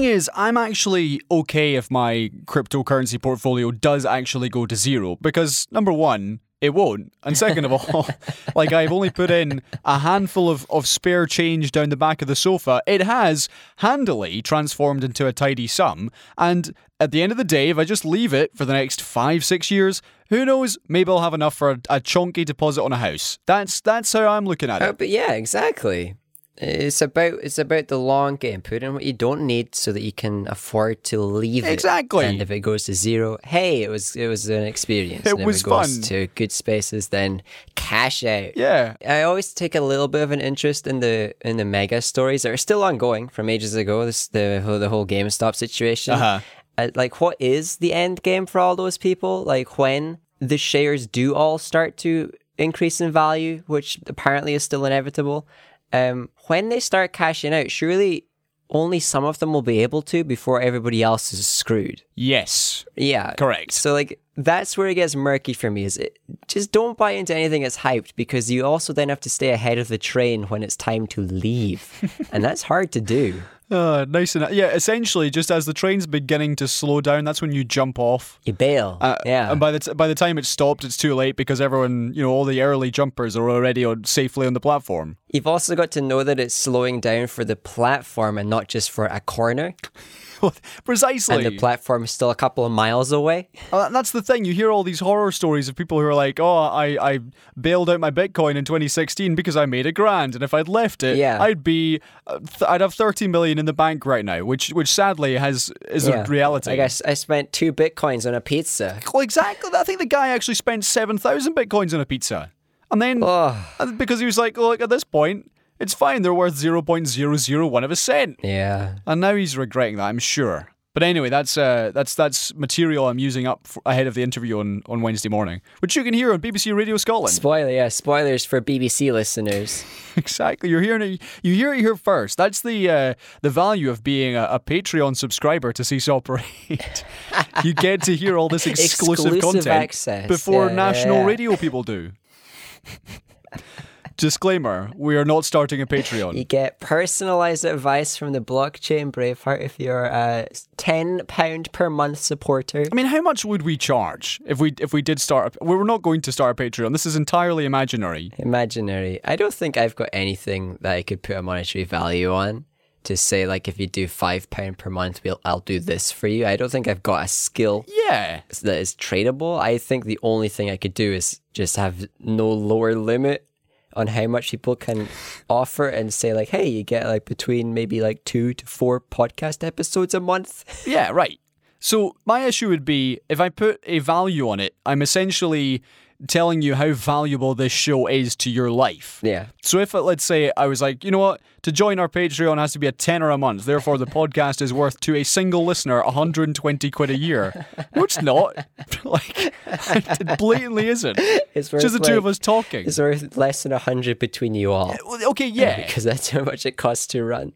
Thing is, I'm actually okay if my cryptocurrency portfolio does actually go to zero because number one, it won't. And second of all, like I've only put in a handful of, of spare change down the back of the sofa. It has handily transformed into a tidy sum. And at the end of the day, if I just leave it for the next five, six years, who knows? Maybe I'll have enough for a, a chunky deposit on a house. That's that's how I'm looking at Uh, it. but yeah, exactly. It's about it's about the long game. Put in what you don't need so that you can afford to leave it. Exactly. And if it goes to zero, hey, it was it was an experience. It and was if it goes fun. to good spaces, then cash out. Yeah. I always take a little bit of an interest in the in the mega stories that are still ongoing from ages ago. This the whole- the whole GameStop situation. Uh-huh. Uh, like, what is the end game for all those people? Like, when the shares do all start to increase in value, which apparently is still inevitable, um, when they start cashing out, surely only some of them will be able to before everybody else is screwed. Yes. Yeah. Correct. So like that's where it gets murky for me is it just don't buy into anything that's hyped because you also then have to stay ahead of the train when it's time to leave. and that's hard to do. Uh, nice enough. Yeah, essentially, just as the train's beginning to slow down, that's when you jump off. You bail. Uh, yeah. And by the t- by the time it's stopped, it's too late because everyone, you know, all the early jumpers are already on, safely on the platform. You've also got to know that it's slowing down for the platform and not just for a corner. Precisely. And the platform is still a couple of miles away. Uh, that's the thing. You hear all these horror stories of people who are like, "Oh, I, I bailed out my Bitcoin in 2016 because I made a grand, and if I'd left it, Yeah. I'd be, uh, th- I'd have 30 million in the bank right now." Which, which sadly has is a reality. I guess I spent two bitcoins on a pizza. Well, exactly. I think the guy actually spent 7,000 bitcoins on a pizza. And then, Oh, because he was like, look, at this point, it's fine. They're worth 0.001 of a cent. yeah. And now he's regretting that, I'm sure. But anyway, that's uh, that's that's material I'm using up f ahead of the interview on, on Wednesday morning, which you can hear on BBC Radio Scotland. Spoiler, yeah, spoilers for BBC listeners. exactly, you're hearing it. You hear it here first. That's the uh, the value of being a, a Patreon subscriber to Seesaw Parade. you get to hear all this exclusive, Exclusive content access, before yeah, national yeah. radio people do. Disclaimer: We are not starting a Patreon. You get personalized advice from the blockchain Braveheart if you're a ten pound per month supporter. I mean, how much would we charge if we if we did start? A, we were not going to start a Patreon. This is entirely imaginary. Imaginary. I don't think I've got anything that I could put a monetary value on to say like if you do five pound per month, we'll I'll do this for you. I don't think I've got a skill Yeah, that is tradable. I think the only thing I could do is just have no lower limit on how much people can offer and say like, hey, you get like between maybe like two to four podcast episodes a month. yeah, right. So my issue would be if I put a value on it, I'm essentially telling you how valuable this show is to your life. Yeah. So if let's say I was like, you know what, to join our Patreon has to be a tenner a month. Therefore, the podcast is worth to a single listener 120 quid a year. No, it's not. like it blatantly isn't. It's Just the worth, two of us talking. It's worth less than a hundred between you all. Okay, yeah. Because that's how much it costs to run.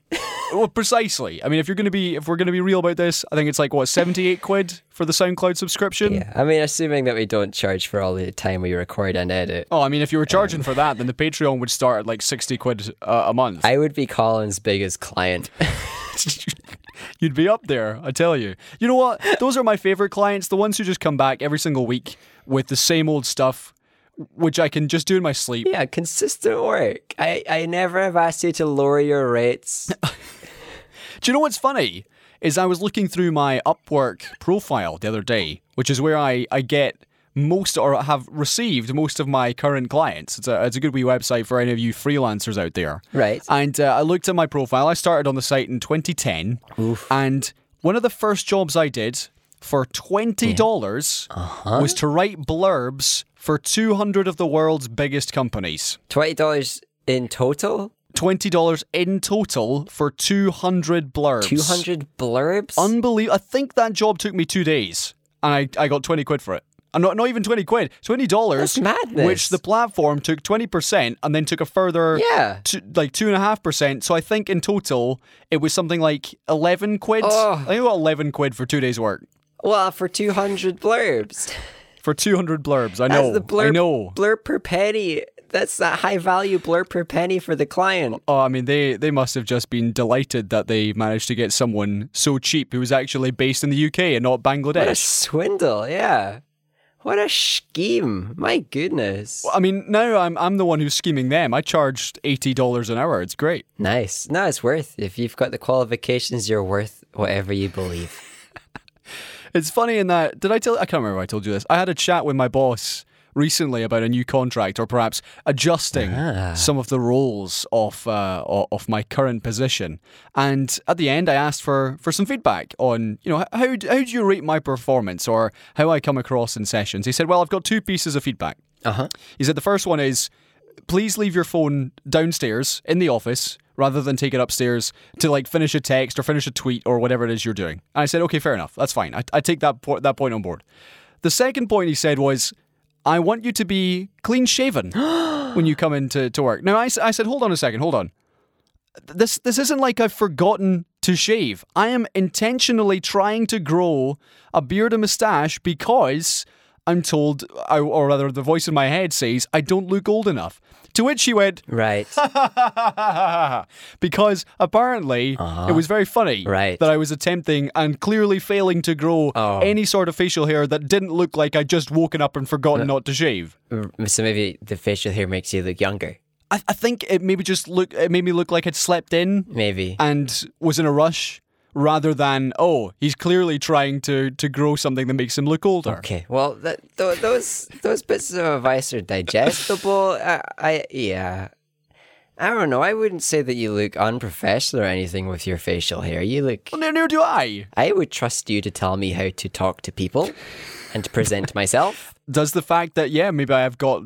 Well, precisely. I mean, if you're going to be, if we're going to be real about this, I think it's like what 78 quid for the SoundCloud subscription. Yeah. I mean, assuming that we don't charge for all the time we record and edit. Oh, I mean, if you were charging for that, then the Patreon would start at like 60 quid uh, a month. I would be Colin's biggest client. You'd be up there, I tell you. You know what? Those are my favorite clients, the ones who just come back every single week with the same old stuff, which I can just do in my sleep. yeah, consistent work. I, I never have asked you to lower your rates. Do you know what's funny? Is I was looking through my Upwork profile the other day, which is where I, I get most or have received most of my current clients. It's a, it's a good wee website for any of you freelancers out there. Right. And uh, I looked at my profile. I started on the site in 2010. And one of the first jobs I did for $20 was to write blurbs for 200 of the world's biggest companies. $20 in total? $20 in total for 200 blurbs. 200 blurbs? Unbelievable. I think that job took me two days and I, I got 20 quid for it. Uh, and not, not even 20 quid, $20. That's madness. Which the platform took 20% and then took a further, Yeah. two, like 2.5%. So I think in total it was something like 11 quid. Oh. I think got 11 quid for two days' work. well, for 200 blurbs. For 200 blurbs. I know. That's the blurb, I know. blurb per penny. that's that high value blur per penny for the client. Oh, I mean, they, they must have just been delighted that they managed to get someone so cheap who was actually based in the UK and not What a Bangladesh. swindle, yeah. What a scheme. My goodness. I mean, now I'm I'm the one who's scheming them. I charged eighty dollars an hour. It's great. Nice. No, it's worth. If you've got the qualifications, you're worth whatever you believe. It's funny in that. Did I tell? I can't remember. If I told you this. I had a chat with my boss recently about a new contract, or perhaps adjusting some of the roles of uh, of my current position. And at the end, I asked for for some feedback on you know how how do you rate my performance or how I come across in sessions. He said, "Well, I've got two pieces of feedback." Uh huh. He said the first one is please leave your phone downstairs in the office rather than take it upstairs to like finish a text or finish a tweet or whatever it is you're doing. And I said, okay, fair enough. That's fine. I, I take that, po- that point on board. The second point he said was, I want you to be clean shaven when you come into to work. Now, I said, hold on a second, hold on. This, this isn't like I've forgotten to shave. I am intentionally trying to grow a beard and mustache because I'm told, I- or rather, the voice in my head says, I don't look old enough. To which he went, Right. because apparently uh-huh. it was very funny Right. that I was attempting and clearly failing to grow Oh. any sort of facial hair that didn't look like I'd just woken up and forgotten uh, not to shave. Mm, so maybe the facial hair makes you look younger. I, I think it maybe just look it made me look like I'd slept in Maybe. and was in a rush rather than oh he's clearly trying to to grow something that makes him look older. Okay. Well, that, th- those those bits of advice are digestible. I, uh, I yeah. I don't know. I wouldn't say that you look unprofessional or anything with your facial hair. You look. Well, neither do I. I would trust you to tell me how to talk to people and to present myself. Does the fact that yeah maybe I've got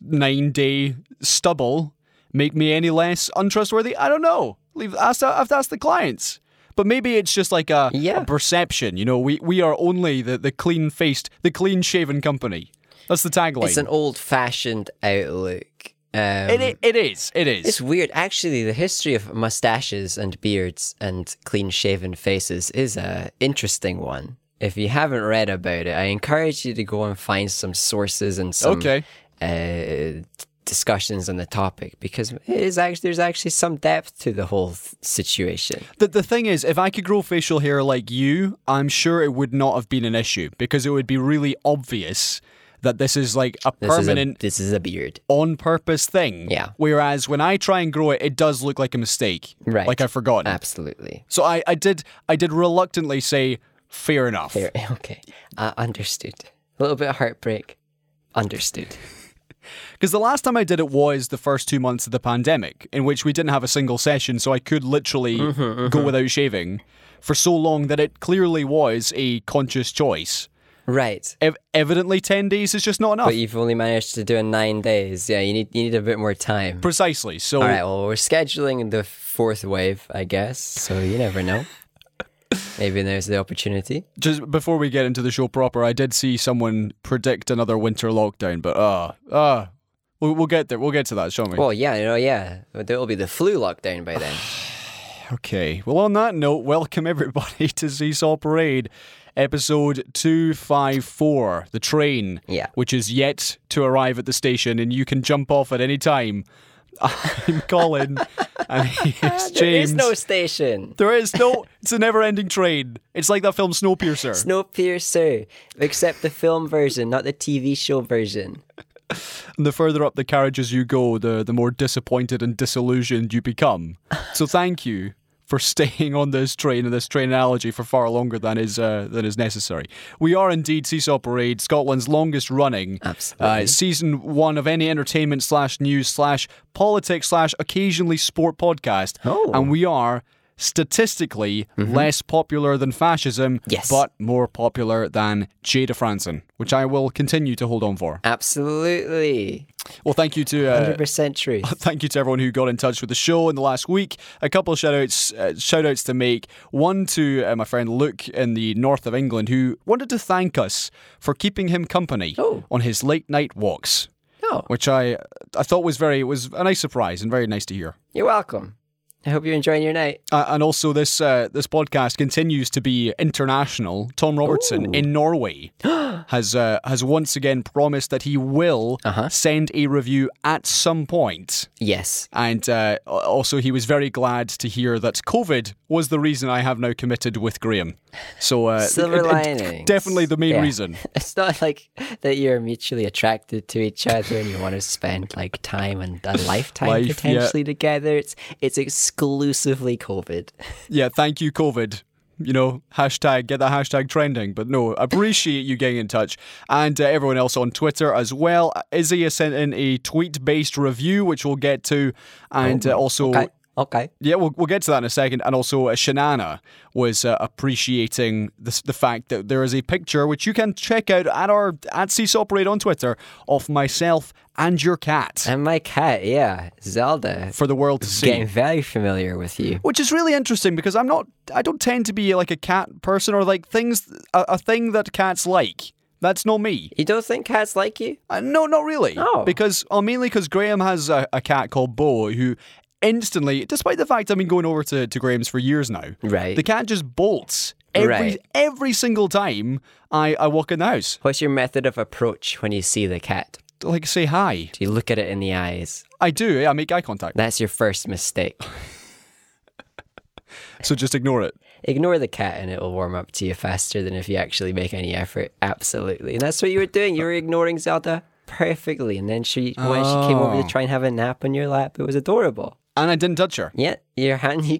nine day stubble make me any less untrustworthy? I don't know. Leave ask I've to ask the clients. But maybe it's just like a, Yeah. a perception. You know, we, we are only the, the clean faced, the clean shaven company. That's the tagline. It's an old-fashioned outlook. Um, it, it is. It is. It's weird. Actually, the history of mustaches and beards and clean shaven faces is a interesting one. If you haven't read about it, I encourage you to go and find some sources and some Okay. uh, discussions on the topic because it is actually there's actually some depth to the whole situation. The, the thing is, if I could grow facial hair like you, I'm sure it would not have been an issue because it would be really obvious that this is like a This permanent, is a, this is a beard. on purpose thing. Yeah. Whereas when I try and grow it, it does look like a mistake. Right. Like I've forgotten. Absolutely. So I, I did I did reluctantly say fair enough. Fair. Okay. Uh, understood. A little bit of heartbreak. Understood. Because the last time I did it was the first two months of the pandemic, in which we didn't have a single session, so I could literally Mm-hmm, go without shaving for so long that it clearly was a conscious choice. Right. Ev- evidently, ten days is just not enough. But you've only managed to do it in nine days. Yeah, you need you need a bit more time. Precisely. So All right. Well, we're scheduling the fourth wave, I guess. So you never know. Maybe there's the opportunity. just before we get into the show proper, I did see someone predict another winter lockdown, but uh, uh, we'll, we'll get there. We'll get to that, shall we? Well, yeah, you know, yeah. But there will be the flu lockdown by then. Okay. Well, on that note, welcome everybody to Seesaw Parade, episode 254, The Train, Yeah. which is yet to arrive at the station, and you can jump off at any time. I'm Colin, and he's is There is no station. there is no, it's a never ending train. It's like that film Snowpiercer. Snowpiercer, except the film version, not the TV show version. And the further up the carriages you go, the, the more disappointed and disillusioned you become. So thank you for staying on this train and this train analogy for far longer than is uh, than is necessary. We are indeed Seesaw Parade, Scotland's longest running Absolutely. uh, season one of any entertainment slash news slash politics slash occasionally sport podcast. Oh. And we are statistically less popular than fascism, Yes. but more popular than Jada Franson, which I will continue to hold on for. Absolutely. Well, thank you to uh, 100% truth. thank you to everyone who got in touch with the show in the last week. A couple of shout outs, uh, shout outs to make. One to uh, my friend Luke in the north of England who wanted to thank us for keeping him company Oh. on his late night walks, Oh, which I I thought was very was a nice surprise and very nice to hear. you're welcome. I hope you're enjoying your night. Uh, and also, this uh, this podcast continues to be international. Tom Robertson Ooh. in Norway has uh, has once again promised that he will Uh-huh. send a review at some point. Yes. And uh, also, he was very glad to hear that COVID was the reason I have now committed with Graham. So, uh, Silver it- definitely the main Yeah. reason. It's not like that you're mutually attracted to each other and you want to spend like time and a lifetime Life, yeah. potentially together. It's it's exclusively COVID. Yeah, thank you, COVID. You know, hashtag, get that hashtag trending. But no, appreciate you getting in touch. And uh, everyone else on Twitter as well. Izzy has sent in a tweet based review, which we'll get to. And uh, also, Okay. Okay. yeah, we'll, we'll get to that in a second. And also, uh, Shanana was uh, appreciating the, the fact that there is a picture, which you can check out at our at Seesaw Parade on Twitter, of myself and your cat And my cat, yeah, Zelda, for the world to see. getting very familiar with you. which is really interesting because I'm not I don't tend to be like a cat person or like things a, a thing that cats like. That's not me. You don't think cats like you? Uh, no, not really. Oh. Because well, mainly because Graham has a, a cat called Bo who instantly, despite the fact I've been going over to, to Graham's for years now, Right. the cat just bolts every Right. every single time I, I walk in the house. What's your method of approach when you see the cat? Like say hi. Do you look at it in the eyes? I do. Eh? I make eye contact. That's your first mistake. So just ignore it. Ignore the cat and it will warm up to you faster than if you actually make any effort. Absolutely. And that's what you were doing. You were ignoring Zelda perfectly. And then she, when she came over Oh. to try and have a nap on your lap, it was adorable. And I didn't touch her. Yeah, your hand, you,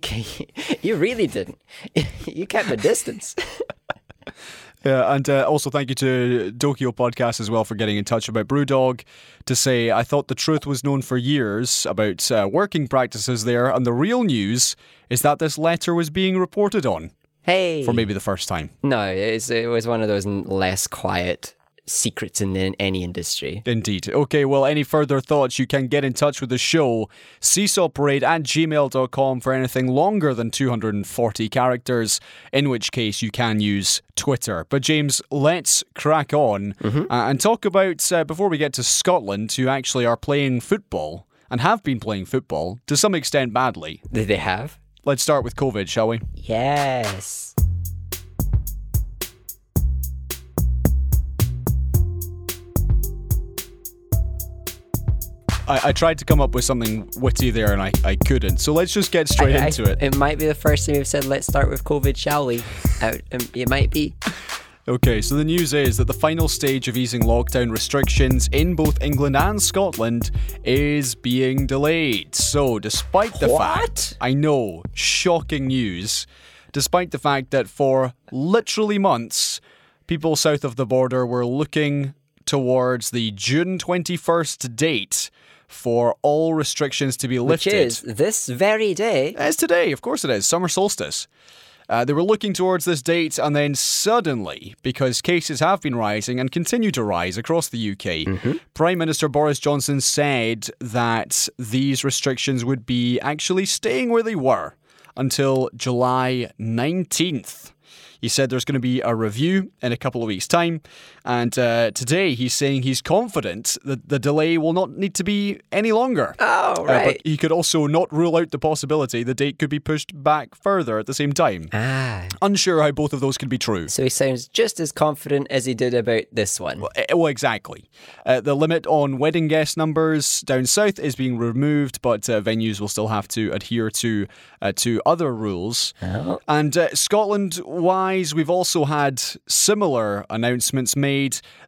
you really didn't. You kept a distance. Yeah, and uh, also thank you to Dokio Podcast as well for getting in touch about Brewdog to say I thought the truth was known for years about uh, working practices there, and the real news is that this letter was being reported on Hey. for maybe the first time. No, it's, it was one of those less quiet secrets in any industry. Indeed. Okay, well, any further thoughts, you can get in touch with the show, seesawparade at gmail.com for anything longer than 240 characters, in which case you can use Twitter. But, James, let's crack on uh, and talk about, uh, before we get to Scotland, who actually are playing football and have been playing football to some extent badly. Did they have? Let's start with COVID, shall we? Yes. I, I tried to come up with something witty there and I, I couldn't. So let's just get straight I- into it. It might be the first time we've said, let's start with COVID, shall we? Uh, um, it might be. Okay, so the news is that the final stage of easing lockdown restrictions in both England and Scotland is being delayed. So, despite the What? fact, I know, shocking news, despite the fact that for literally months, people south of the border were looking towards the June 21st date for all restrictions to be lifted. Which is this very day. It's today, of course it is, summer solstice. Uh, they were looking towards this date, and then suddenly, because cases have been rising and continue to rise across the UK, Prime Minister Boris Johnson said that these restrictions would be actually staying where they were until July 19th. He said there's going to be a review in a couple of weeks' time, and uh, today he's saying he's confident that the delay will not need to be any longer. Oh, Uh, right. but he could also not rule out the possibility the date could be pushed back further at the same time. ah. Unsure how both of those could be true. So he sounds just as confident as he did about this one. Eh, Well, exactly. Uh, the limit on wedding guest numbers down south is being removed, but uh, venues will still have to adhere to uh, to other rules. And uh, Scotland wise, we've also had similar announcements made.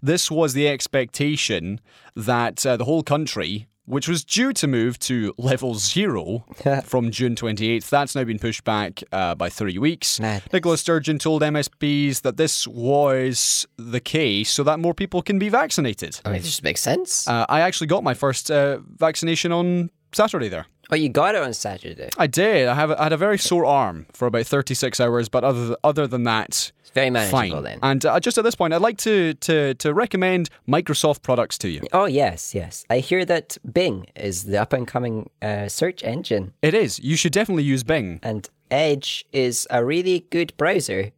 This was the expectation that uh, the whole country. Which was due to move to level zero from June 28th. That's now been pushed back uh, by three weeks. Madness. Nicola Sturgeon told MSPs that this was the case so that more people can be vaccinated. I mean, it just makes sense. Uh, I actually got my first uh, vaccination on Saturday there. Oh, you got it on Saturday. I did. I, have, I had a very sore arm for about 36 hours, but other, other than that, It's very manageable fine. then. And uh, just at this point, I'd like to, to, to recommend Microsoft products to you. Oh, yes, yes. I hear that Bing is the up and coming uh, search engine, It is. You should definitely use Bing. and Edge is a really good browser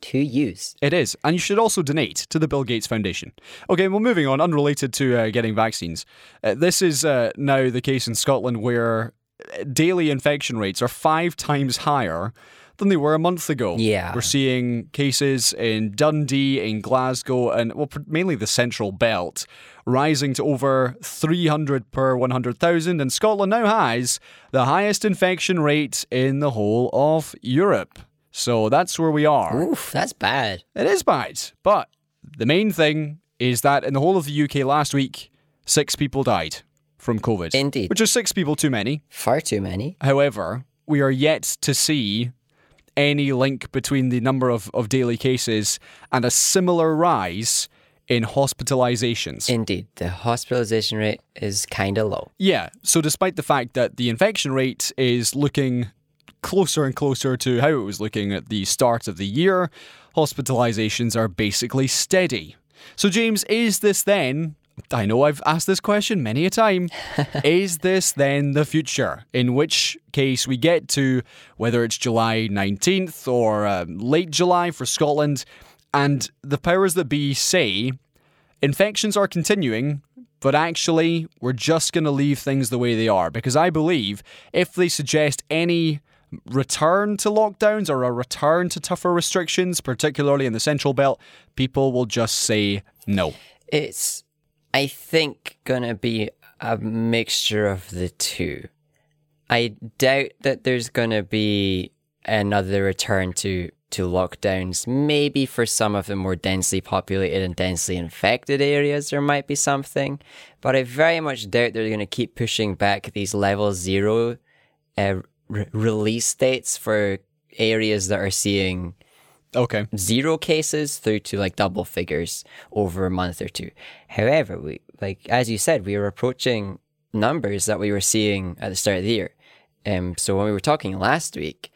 to use. It is. And you should also donate to the Bill Gates Foundation. Okay, well, moving on, unrelated to uh, getting vaccines. Uh, this is uh, now the case in Scotland where daily infection rates are five times higher than they were a month ago. Yeah. We're seeing cases in Dundee, in Glasgow, and well, mainly the Central Belt, rising to over 300 per 100,000. And Scotland now has the highest infection rate in the whole of Europe. So that's where we are. Oof, that's bad. It is bad. But the main thing is that in the whole of the UK last week, six people died from COVID. Indeed. Which is six people too many. Far too many. However, we are yet to see any link between the number of, of daily cases and a similar rise in hospitalizations. Indeed, the hospitalization rate is kind of low. yeah, so despite the fact that the infection rate is looking closer and closer to how it was looking at the start of the year, hospitalizations are basically steady. So, James, is this then? I know I've asked this question many a time. is this then the future? In which case we get to whether it's July 19th or uh, late July for Scotland, and the powers that be say infections are continuing, but actually we're just going to leave things the way they are. Because I believe if they suggest any return to lockdowns or a return to tougher restrictions, particularly in the Central Belt, people will just say no. It's, I think, gonna be a mixture of the two. I doubt that there's gonna be another return to to lockdowns. Maybe for some of the more densely populated and densely infected areas, there might be something, but I very much doubt they're gonna keep pushing back these level zero uh, re- release dates for areas that are seeing Okay. zero cases through to like double figures over a month or two. However, we like as you said, we were approaching numbers that we were seeing at the start of the year. Um, so when we were talking last week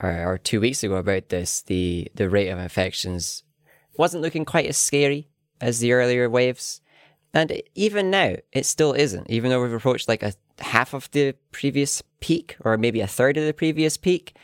or, or two weeks ago about this, the the rate of infections wasn't looking quite as scary as the earlier waves, and even now it still isn't. Even though we've approached like a half of the previous peak, or maybe a third of the previous peak,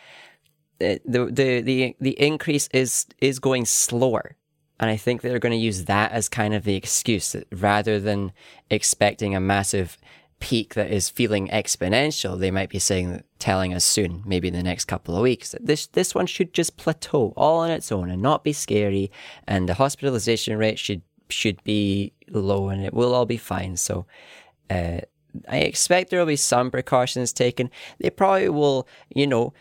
the the the the increase is is going slower and i think they're going to use that as kind of the excuse rather than expecting a massive peak that is feeling exponential they might be saying telling us soon maybe in the next couple of weeks that this this one should just plateau all on its own and not be scary and the hospitalization rate should should be low and it will all be fine so uh I expect there will be some precautions taken. They probably will, you know,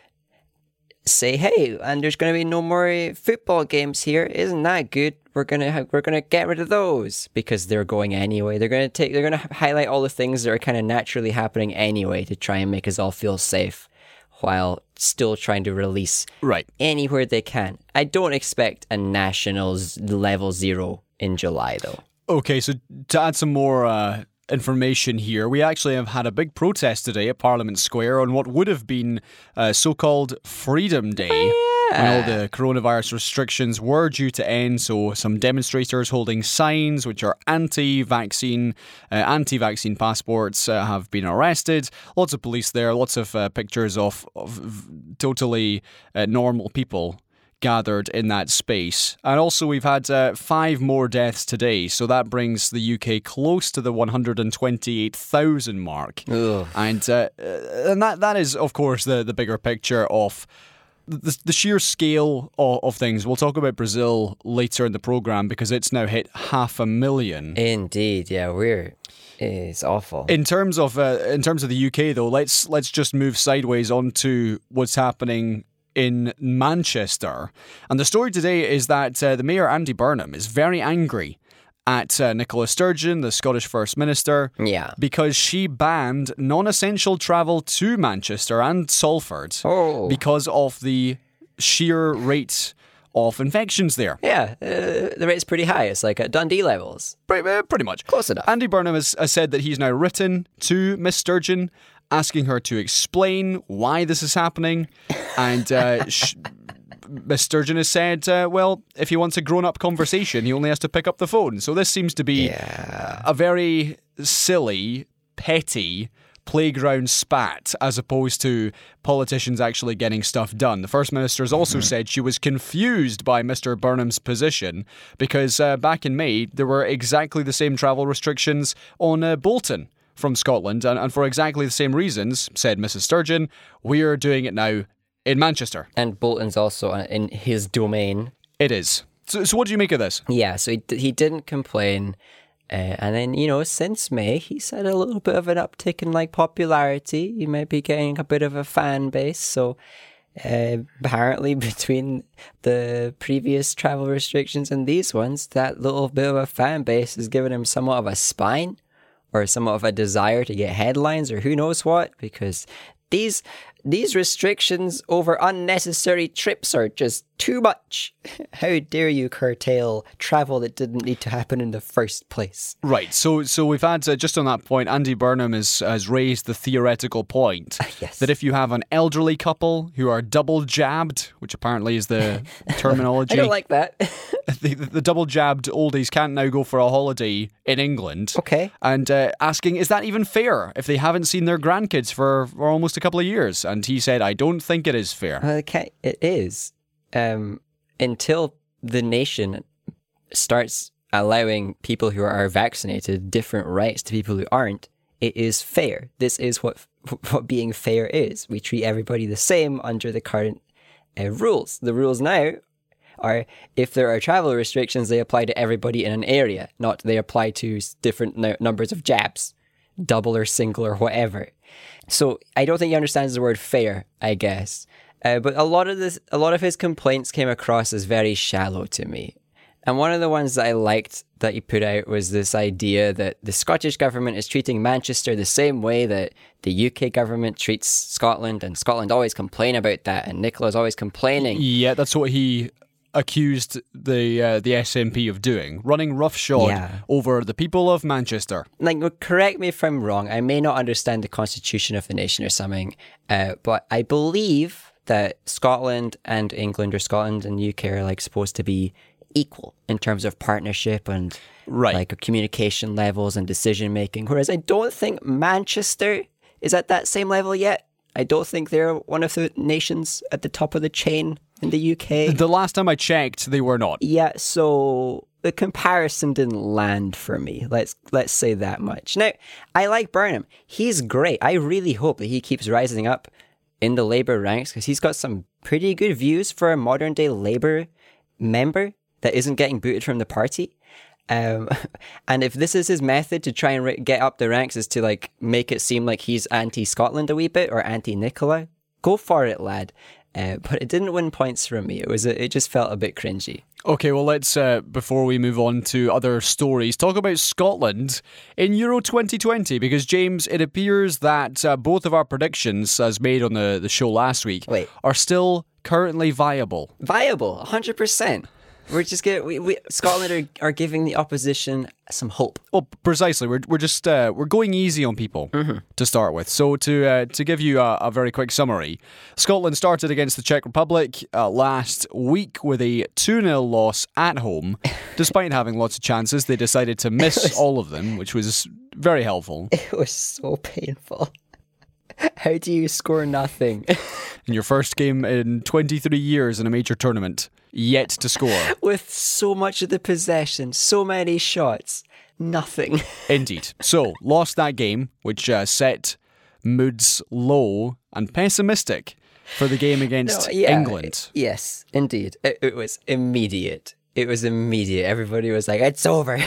say, "Hey, and there's going to be no more football games here. Isn't that good? We're gonna ha- we're gonna get rid of those because they're going anyway. They're gonna take they're gonna highlight all the things that are kind of naturally happening anyway to try and make us all feel safe, while still trying to release Right. anywhere they can. I don't expect a nationals level zero in July though. Okay, so to add some more uh, information here, we actually have had a big protest today at Parliament Square on what would have been uh, so called Freedom Day. When all the coronavirus restrictions were due to end, so some demonstrators holding signs which are anti-vaccine, uh, anti-vaccine passports uh, have been arrested. Lots of police there, lots of uh, pictures of, of totally uh, normal people gathered in that space. And also, we've had uh, five more deaths today, so that brings the UK close to the 128,000 mark. Ugh. And uh, uh, and that that is, of course, the the bigger picture of. The, the sheer scale of, of things. We'll talk about Brazil later in the program because it's now hit half a million. Indeed, yeah, we're it's awful. In terms of uh, in terms of the UK though, let's let's just move sideways onto what's happening in Manchester. And the story today is that uh, the mayor Andy Burnham is very angry at uh, Nicola Sturgeon, the Scottish First Minister, yeah. because she banned non-essential travel to Manchester and Salford Oh. because of the sheer rate of infections there. Yeah, uh, the rate's pretty high. It's like at Dundee levels. Pretty, uh, pretty much. Close enough. Andy Burnham has, has said that he's now written to Miss Sturgeon asking her to explain why this is happening. And uh, sh- Miss Sturgeon has said, uh, well, if he wants a grown up conversation, he only has to pick up the phone. So this seems to be a very silly, petty playground spat as opposed to politicians actually getting stuff done. The First Minister has also said she was confused by Mr. Burnham's position because uh, back in May there were exactly the same travel restrictions on uh, Bolton from Scotland, and, and for exactly the same reasons, said Mrs. Sturgeon, we are doing it now in Manchester. And Bolton's also in his domain. It is. So, so what do you make of this? Yeah, so he, d- he didn't complain. Uh, and then, you know, since May, he's had a little bit of an uptick in like popularity. He might be getting a bit of a fan base. So uh, apparently, between the previous travel restrictions and these ones, that little bit of a fan base has given him somewhat of a spine or somewhat of a desire to get headlines or who knows what because these these restrictions over unnecessary trips are just too much. How dare you curtail travel that didn't need to happen in the first place? Right. So, so we've had uh, just on that point. Andy Burnham has has raised the theoretical point Yes. that if you have an elderly couple who are double jabbed, which apparently is the terminology, I don't like that. the, the double jabbed oldies can't now go for a holiday in England. Okay. And uh, asking, is that even fair if they haven't seen their grandkids for, for almost a couple of years? And he said, I don't think it is fair. Okay, it is. Um, until the nation starts allowing people who are vaccinated different rights to people who aren't, it is fair. This is what what being fair is. We treat everybody the same under the current uh, rules. The rules now are if there are travel restrictions, they apply to everybody in an area, not they apply to different nu- numbers of jabs, double or single or whatever. So I don't think he understands the word fair. I guess, uh, but a lot of this, a lot of his complaints came across as very shallow to me. And one of the ones that I liked that he put out was this idea that the Scottish government is treating Manchester the same way that the UK government treats Scotland, and Scotland always complain about that, and Nicola's always complaining. Yeah, that's what he accused the uh, the SNP of doing, running roughshod Yeah. over the people of Manchester. like well, correct me if I'm wrong. I may not understand the constitution of the nation or something, uh, but I believe that Scotland and England or Scotland and UK are like supposed to be equal in terms of partnership and Right. like communication levels and decision making. Whereas I don't think Manchester is at that same level yet. I don't think they're one of the nations at the top of the chain in the UK. The last time I checked, they were not. Yeah, so the comparison didn't land for me. Let's let's say that much. Now, I like Burnham. He's great. I really hope that he keeps rising up in the Labour ranks because he's got some pretty good views for a modern day Labour member that isn't getting booted from the party. Um, and if this is his method to try and ra- get up the ranks is to like make it seem like he's anti Scotland a wee bit or anti Nicola, go for it, lad. Uh, but it didn't win points from me. It was a, it just felt a bit cringy. Okay, well, let's, uh, before we move on to other stories, talk about Scotland in Euro 2020 because, James, it appears that uh, both of our predictions, as made on the, the show last week, Wait. are still currently viable. viable, hundred percent. We're just get we, we Scotland are, are giving the opposition some hope. Well, precisely. We're, we're just uh, we're going easy on people to start with. So to uh, to give you a, a very quick summary, Scotland started against the Czech Republic uh, last week with a two 0 loss at home. Despite having lots of chances, they decided to miss all of them, which was very helpful. It was so painful. How do you score nothing In your first game in 23 years in a major tournament, yet to score. with so much of the possession, so many shots, nothing? Indeed. So, lost that game, which uh, set moods low and pessimistic for the game against No, yeah, England. Yes, indeed. It, it was immediate. It was immediate. Everybody was like, "It's over.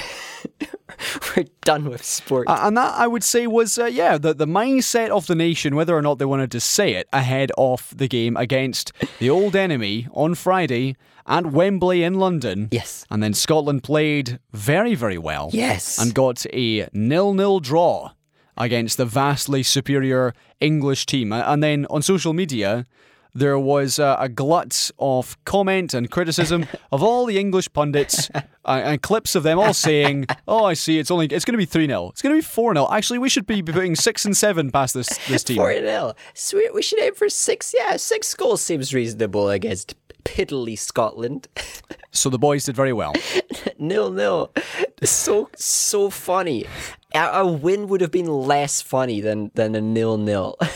We're done with sport." Uh, and that I would say was, uh, yeah, the, the mindset of the nation, whether or not they wanted to say it, ahead of the game against the old enemy on Friday at Wembley in London. Yes. And then Scotland played very, very well. Yes. And got a nil-nil draw against the vastly superior English team. And then on social media, there was uh, a glut of comment and criticism of all the English pundits uh, and clips of them all saying, "Oh, I see. It's only it's going to be three 0 It's going to be four 0 Actually, we should be putting six and seven past this this team." Four nil. Sweet. We should aim for six. Yeah, six goals seems reasonable against piddly Scotland. So the boys did very well. nil nil. So so funny. A, a win would have been less funny than than a nil nil.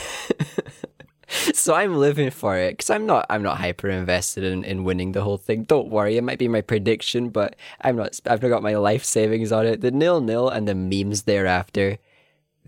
so I'm living for it because I'm not I'm not hyper invested in, in winning the whole thing. Don't worry, it might be my prediction, but I'm not. I've not got my life savings on it. The nil nil and the memes thereafter.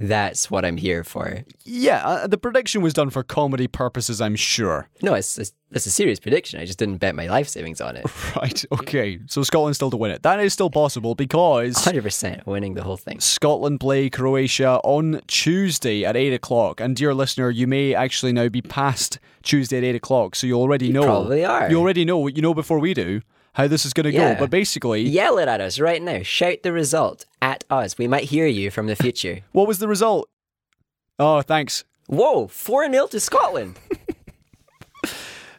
That's what I'm here for. Yeah, uh, the prediction was done for comedy purposes, I'm sure. No, it's, it's it's a serious prediction. I just didn't bet my life savings on it. Right, okay. So Scotland still to win it. That is still possible because 100% winning the whole thing. Scotland play Croatia on Tuesday at 8 o'clock. And dear listener, you may actually now be past Tuesday at 8 o'clock, so you already know. probably are. You already know, you know before we do, how this is going to Yeah. go. But basically, Yell it at us right now. Shout the result at us. We might hear you from the future. what was the result? Oh, thanks. Whoa, 4 0 to Scotland.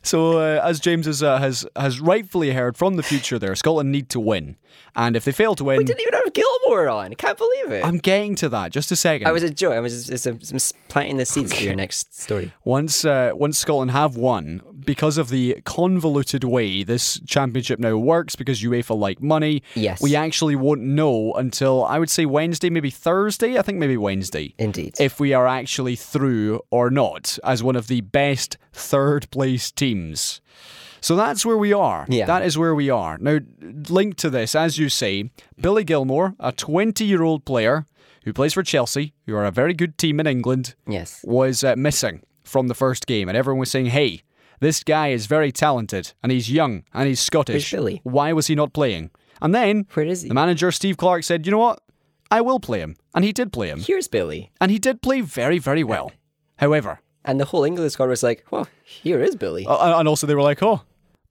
So, uh, as James has, uh, has has rightfully heard from the future, there Scotland need to win, and if they fail to win, We didn't even have Gilmour on. I can't believe it. I'm getting to that. Just a second. I was a joke. I was just, just, just planting the seeds for your next story. Once uh, once Scotland have won, because of the convoluted way this championship now works, because UEFA like money, Yes. we actually won't know until I would say Wednesday, maybe Thursday. I think maybe Wednesday. Indeed. If we are actually through or not as one of the best third place teams. So that's where we are. Yeah. That is where we are. Now, linked to this, as you say, Billy Gilmour, a 20 year old player who plays for Chelsea, who are a very good team in England, yes. was uh, missing from the first game, and everyone was saying, "Hey, this guy is very talented, and he's young, and he's Scottish. Where's Billy? Why was he not playing?" And then Where is he? the manager Steve Clarke said, "You know what? I will play him," and he did play him, Here's Billy. and he did play very, very well. However, And the whole English squad was like, well, here is Billy. uh, and also they were like, "Oh,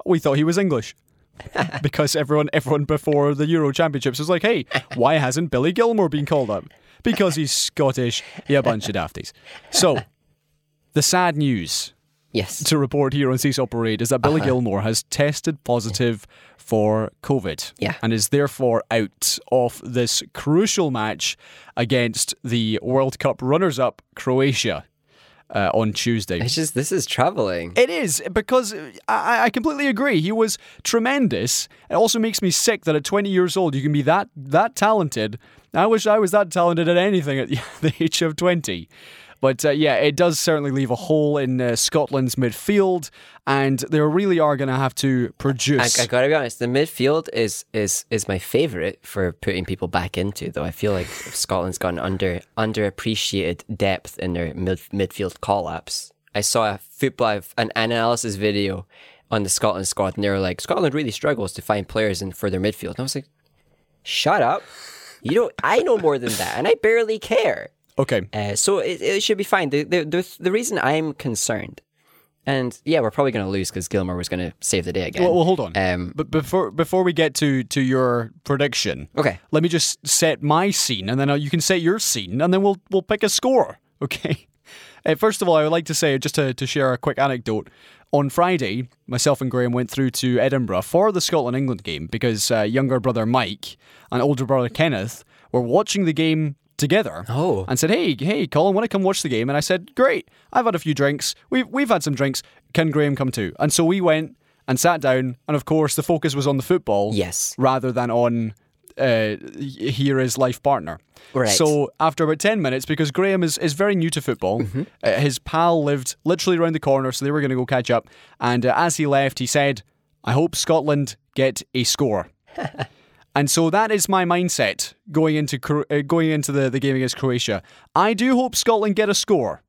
we thought he was English." because everyone, everyone before the Euro Championships was like, "Hey, why hasn't Billy Gilmour been called up?" Because he's Scottish. Yeah, a bunch of dafties. So, the sad news yes. to report here on Seesaw Parade is that Billy Gilmour has tested positive for COVID Yeah. and is therefore out of this crucial match against the World Cup runners up Croatia uh, on Tuesday. It's just, this is traveling. It is because I, I completely agree. He was tremendous. It also makes me sick that at 20 years old you can be that that talented. I wish I was that talented at anything at the, the age of 20. But uh, yeah, it does certainly leave a hole in uh, Scotland's midfield, and they really are going to have to produce. I gotta be honest, the midfield is is is my favorite for putting people back into. Though I feel like Scotland's got an under underappreciated depth in their mid, midfield collapse. I saw a football an analysis video on the Scotland squad, and they were like, Scotland really struggles to find players in for their midfield. And I was like, Shut up! You don't. I know more than that, and I barely care. Okay, Uh, so it, it should be fine. The, the, the, the reason I'm concerned, and yeah, we're probably going to lose because Gilmour was going to save the day again. well, well, hold on. Um, but before before we get to to your prediction, Okay. let me just set my scene, and then uh, you can set your scene, and then we'll we'll pick a score. Okay. Uh, first of all, I would like to say just to, to share a quick anecdote. On Friday, myself and Graham went through to Edinburgh for the Scotland England game because uh, younger brother Mike and older brother Kenneth were watching the game together. Oh. And said, "Hey, hey, Colin, want to come watch the game?" And I said, "Great. I've had a few drinks. We've we've had some drinks. Can Graham come too?" And so we went and sat down, and of course, the focus was on the football Yes. rather than on uh, here is life partner. Right. So after about ten minutes, because Graham is, is very new to football, Mm-hmm. uh, his pal lived literally around the corner, so they were going to go catch up. And uh, as he left, he said, "I hope Scotland get a score." And so that is my mindset going into uh, going into the, the game against Croatia. I do hope Scotland get a score,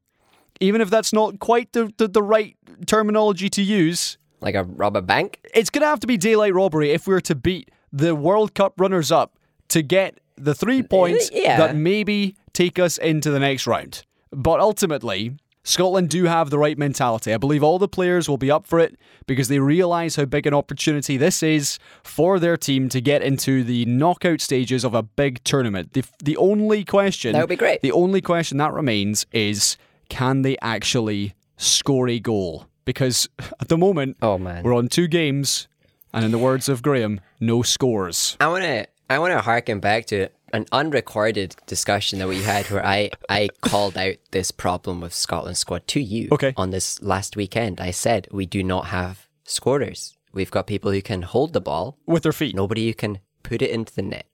even if that's not quite the, the, the right terminology to use. Like a rob a bank? It's going to have to be daylight robbery if we're to beat the World Cup runners up to get the three points yeah. that maybe take us into the next round. But ultimately, Scotland do have the right mentality. I believe all the players will be up for it because they realise how big an opportunity this is for their team to get into the knockout stages of a big tournament. The, the only question That would be great. The only question that remains is can they actually score a goal? Because at the moment, Oh, man. we're on two games, and in the words of Graham, no scores. I want to I want to harken back to an unrecorded discussion that we had where I, I called out this problem with Scotland squad to you Okay. on this last weekend. I said we do not have scorers. We've got people who can hold the ball, With their feet. nobody who can put it into the net.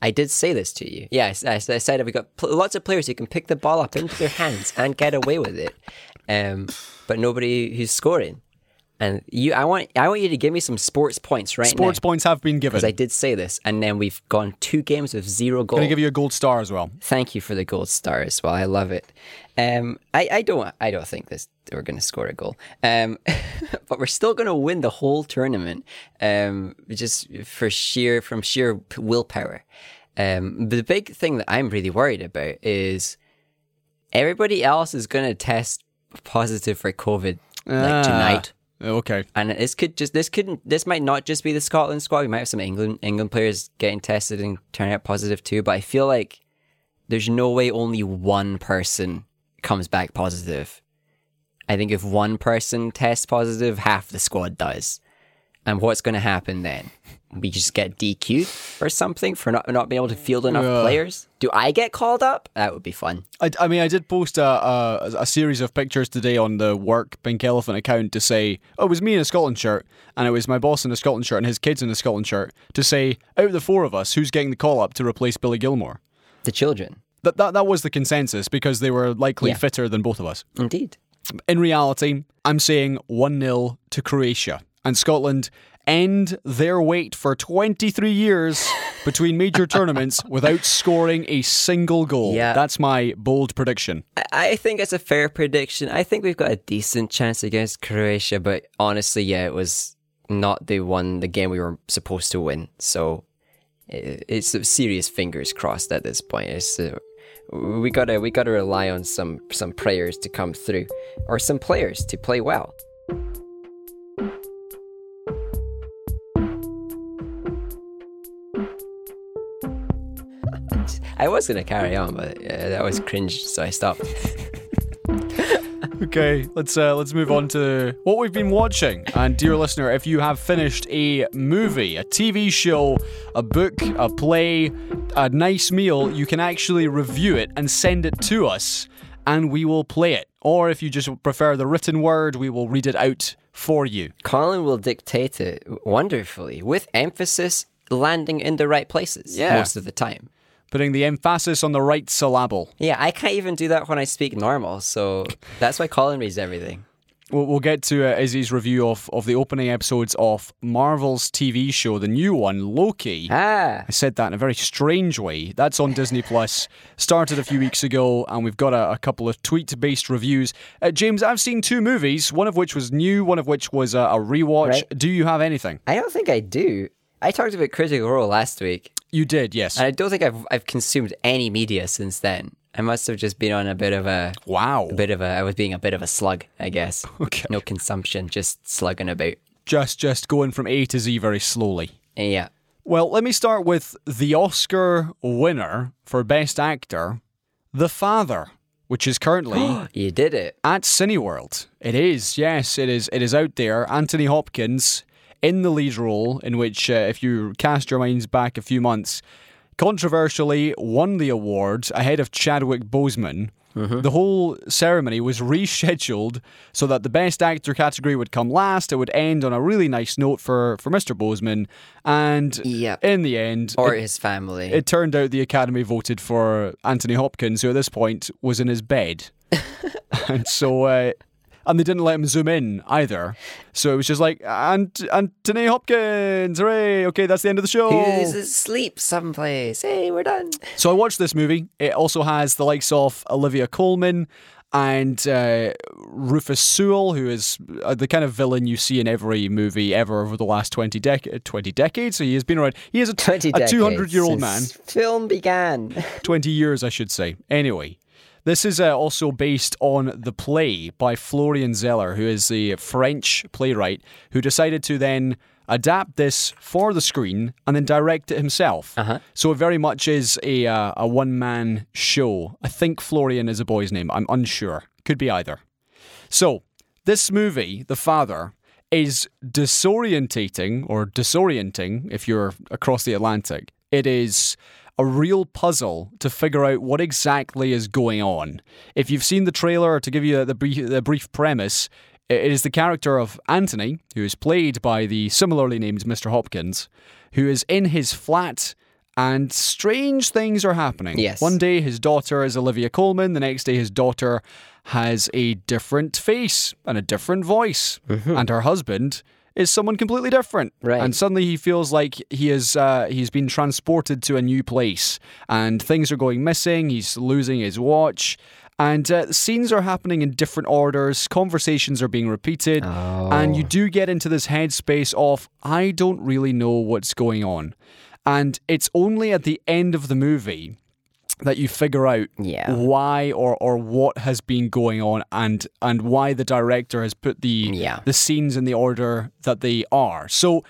I did say this to you. Yes, I, I said we've got pl- lots of players who can pick the ball up into their hands and get away with it, um, but nobody who's scoring. And you, I want, I want you to give me some sports points right Sports now. points have been given. Because I did say this, and then we've gone two games with zero goals. Going to give you a gold star as well. Thank you for the gold star as well. I love it. Um, I, I don't I don't think this we're going to score a goal. Um, but we're still going to win the whole tournament. Um, just for sheer from sheer willpower. Um, the big thing that I'm really worried about is everybody else is going to test positive for COVID like Ah. tonight. Oh, okay. And this could just this couldn't this might not just be the Scotland squad. We might have some England England players getting tested and turning out positive too. But I feel like there's no way only one person comes back positive. I think if one person tests positive, half the squad does. And what's going to happen then? We just get DQ'd or something for not not being able to field enough Yeah. players. Do I get called up? That would be fun. I, I mean, I did post a, a a series of pictures today on the work Pink Elephant account to say, oh, it was me in a Scotland shirt, and it was my boss in a Scotland shirt and his kids in a Scotland shirt, to say, out of the four of us, who's getting the call up to replace Billy Gilmour? The children, That, that, that was the consensus because they were likely Yeah. fitter than both of us. indeed. In reality, I'm saying 1 0 to Croatia. And Scotland end their wait for 23 years between major tournaments without scoring a single goal. Yeah. That's my bold prediction. I- think it's a fair prediction. I think we've got a decent chance against Croatia, but honestly, yeah, it was not the one, the game we were supposed to win. So it's serious fingers crossed at this point. It's, uh, we gotta we gotta rely on some some prayers to come through, or some players to play well. I was gonna carry on, but uh, that was cringe, so I stopped. Okay, let's uh, let's move on to what we've been watching. And dear listener, if you have finished a movie, a TV show, a book, a play, a nice meal, you can actually review it and send it to us, and we will play it. Or if you just prefer the written word, we will read it out for you. Colin will dictate it wonderfully, with emphasis landing in the right places Yeah. most of the time. Putting the emphasis on the right syllable. Yeah, I can't even do that when I speak normal, so that's why Colin reads everything. We'll, we'll get to uh, Izzy's review of, of the opening episodes of Marvel's TV show, the new one, Loki. Ah, I said that in a very strange way. That's on Disney Plus. Started a few weeks ago, and we've got a, a couple of tweet-based reviews. Uh, James, I've seen two movies. One of which was new. One of which was a, a rewatch. Right. Do you have anything? I don't think I do. I talked about Critical Role last week, You did, yes. and I don't think I've I've consumed any media since then. I must have just been on a bit of a, wow. a bit of a. I was being a bit of a slug, I guess. Okay. No consumption, just slugging about. Just just going from A to Z very slowly. Yeah. Well, let me start with the Oscar winner for Best Actor, The Father, which is currently You did it. at Cineworld. It is, yes, it is. It is out there. Anthony Hopkins in the lead role, in which, uh, if you cast your minds back a few months, controversially won the award ahead of Chadwick Boseman. The whole ceremony was rescheduled so that the Best Actor category would come last. It would end on a really nice note for, for Mr. Boseman. And Yep. in the end, Or it, his family. it turned out the Academy voted for Anthony Hopkins, who at this point was in his bed. and so, uh, and they didn't let him zoom in either. So it was just like, and Anthony Hopkins, hooray, okay, that's the end of the show. Who's asleep someplace? Hey, we're done. So I watched this movie. It also has the likes of Olivia Colman and uh, Rufus Sewell, who is uh, the kind of villain you see in every movie ever over the last 20, dec- 20 decades. So he has been around. He is a, 20 a 200 year old man. Film began. 20 years, I should say. Anyway, this is uh, also based on the play by Florian Zeller, who is the French playwright who decided to then adapt this for the screen and then direct it himself. Uh-huh. So it very much is a uh, a one man show. I think Florian is a boy's name. I'm unsure. Could be either. So this movie, The Father, is disorientating or disorienting if you're across the Atlantic. It is a real puzzle to figure out what exactly is going on. If you've seen the trailer, to give you the brief, the brief premise, it is the character of Anthony, who is played by the similarly named Mr. Hopkins, who is in his flat And strange things are happening. Yes. One day his daughter is Olivia Colman, the next day his daughter has a different face and a different voice. Mm-hmm. And her husband is someone completely different. Right. And suddenly he feels like he is uh, he's been transported to a new place and things are going missing, he's losing his watch. And uh, scenes are happening in different orders, conversations are being repeated, and you do get into this headspace of, I don't really know what's going on. And it's only at the end of the movie that you figure out Yeah. why or, or what has been going on and and why the director has put the Yeah. the scenes in the order that they are. So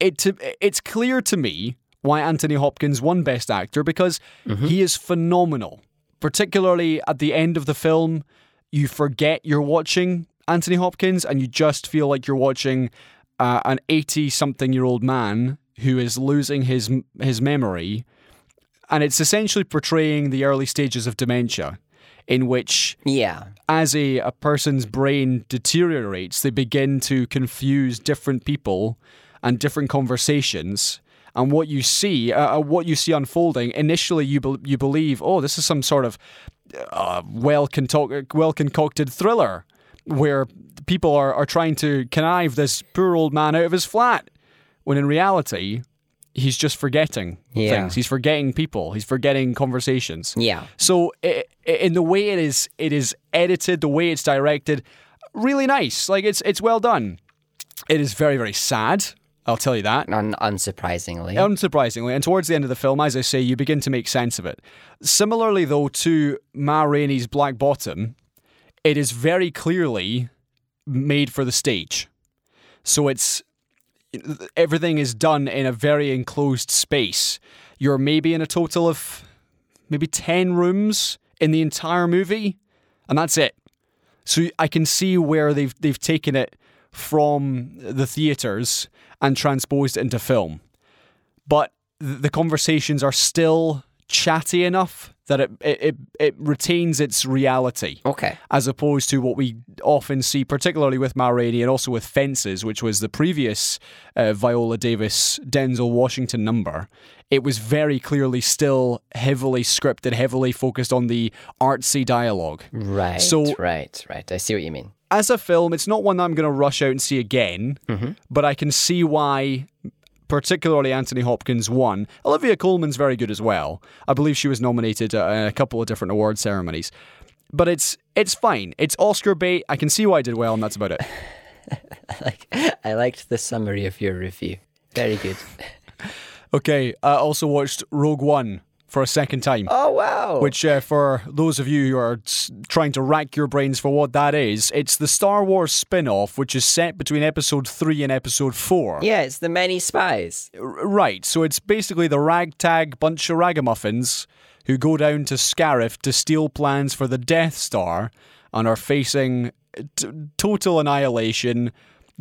it it's clear to me why Anthony Hopkins won Best Actor because he is phenomenal. Particularly at the end of the film, you forget you're watching Anthony Hopkins and you just feel like you're watching uh, an 80 something year old man who is losing his his memory and it's essentially portraying the early stages of dementia in which Yeah. as a, a person's brain deteriorates, they begin to confuse different people and different conversations. And what you see, uh, uh, what you see unfolding, initially you be- you believe, oh, this is some sort of uh, well well concocted thriller where people are, are trying to connive this poor old man out of his flat, when in reality, he's just forgetting Yeah. things. He's forgetting people. He's forgetting conversations. Yeah. So i i in the way it is, it is edited, the way it's directed, really nice. Like it's it's well done. It is very very sad. I'll tell you that. Un- unsurprisingly. Unsurprisingly, and towards the end of the film, as I say, you begin to make sense of it. Similarly, though, to Ma Rainey's Black Bottom, it is very clearly made for the stage. So it's everything is done in a very enclosed space. You're maybe in a total of maybe 10 rooms in the entire movie, and that's it. So I can see where they've they've taken it from the theaters and transposed it into film. But the conversations are still chatty enough that it it, it, retains its reality Okay. as opposed to what we often see, particularly with Ma Rainey and also with Fences, which was the previous uh, Viola Davis Denzel Washington number. It was very clearly still heavily scripted, heavily focused on the artsy dialogue. Right. So- right, right. I see what you mean. As a film, it's not one that I'm going to rush out and see again, but I can see why. Particularly Anthony Hopkins won. Olivia Colman's very good as well. I believe she was nominated at a couple of different award ceremonies. But it's it's fine. It's Oscar bait. I can see why I did well, and that's about it. like I liked the summary of your review. Very good. Okay, I also watched Rogue One for a second time. Oh wow. Which, uh, for those of you who are trying to rack your brains for what that is, it's the Star Wars spin off, which is set between episode 3 and episode 4. yeah, it's the many spies. R- Right, so it's basically the ragtag bunch of ragamuffins who go down to Scarif to steal plans for the Death Star and are facing t- total annihilation,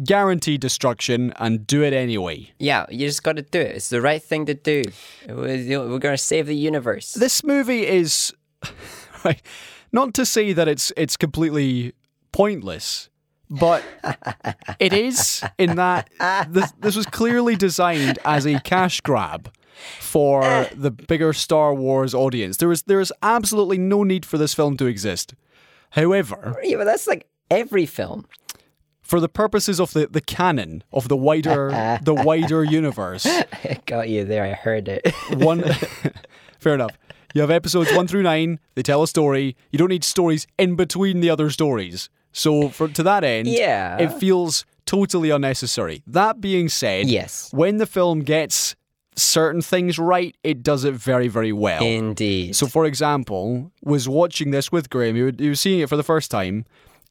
guaranteed destruction, and do it anyway. Yeah, you just got to do it. It's the right thing to do. We're going to save the universe. This movie is right, not to say that it's it's completely pointless, but it is in that this, this was clearly designed as a cash grab for the bigger Star Wars audience. There is there is absolutely no need for this film to exist. However, Yeah, but that's like every film. For the purposes of the, the canon of the wider the wider universe, I got you there. I heard it. one fair enough you have episodes one through nine they tell a story you don't need stories in between the other stories so for to that end Yeah. it feels totally unnecessary that being said Yes. when the film gets certain things right it does it very very well Indeed. so for example was watching this with graham he was seeing it for the first time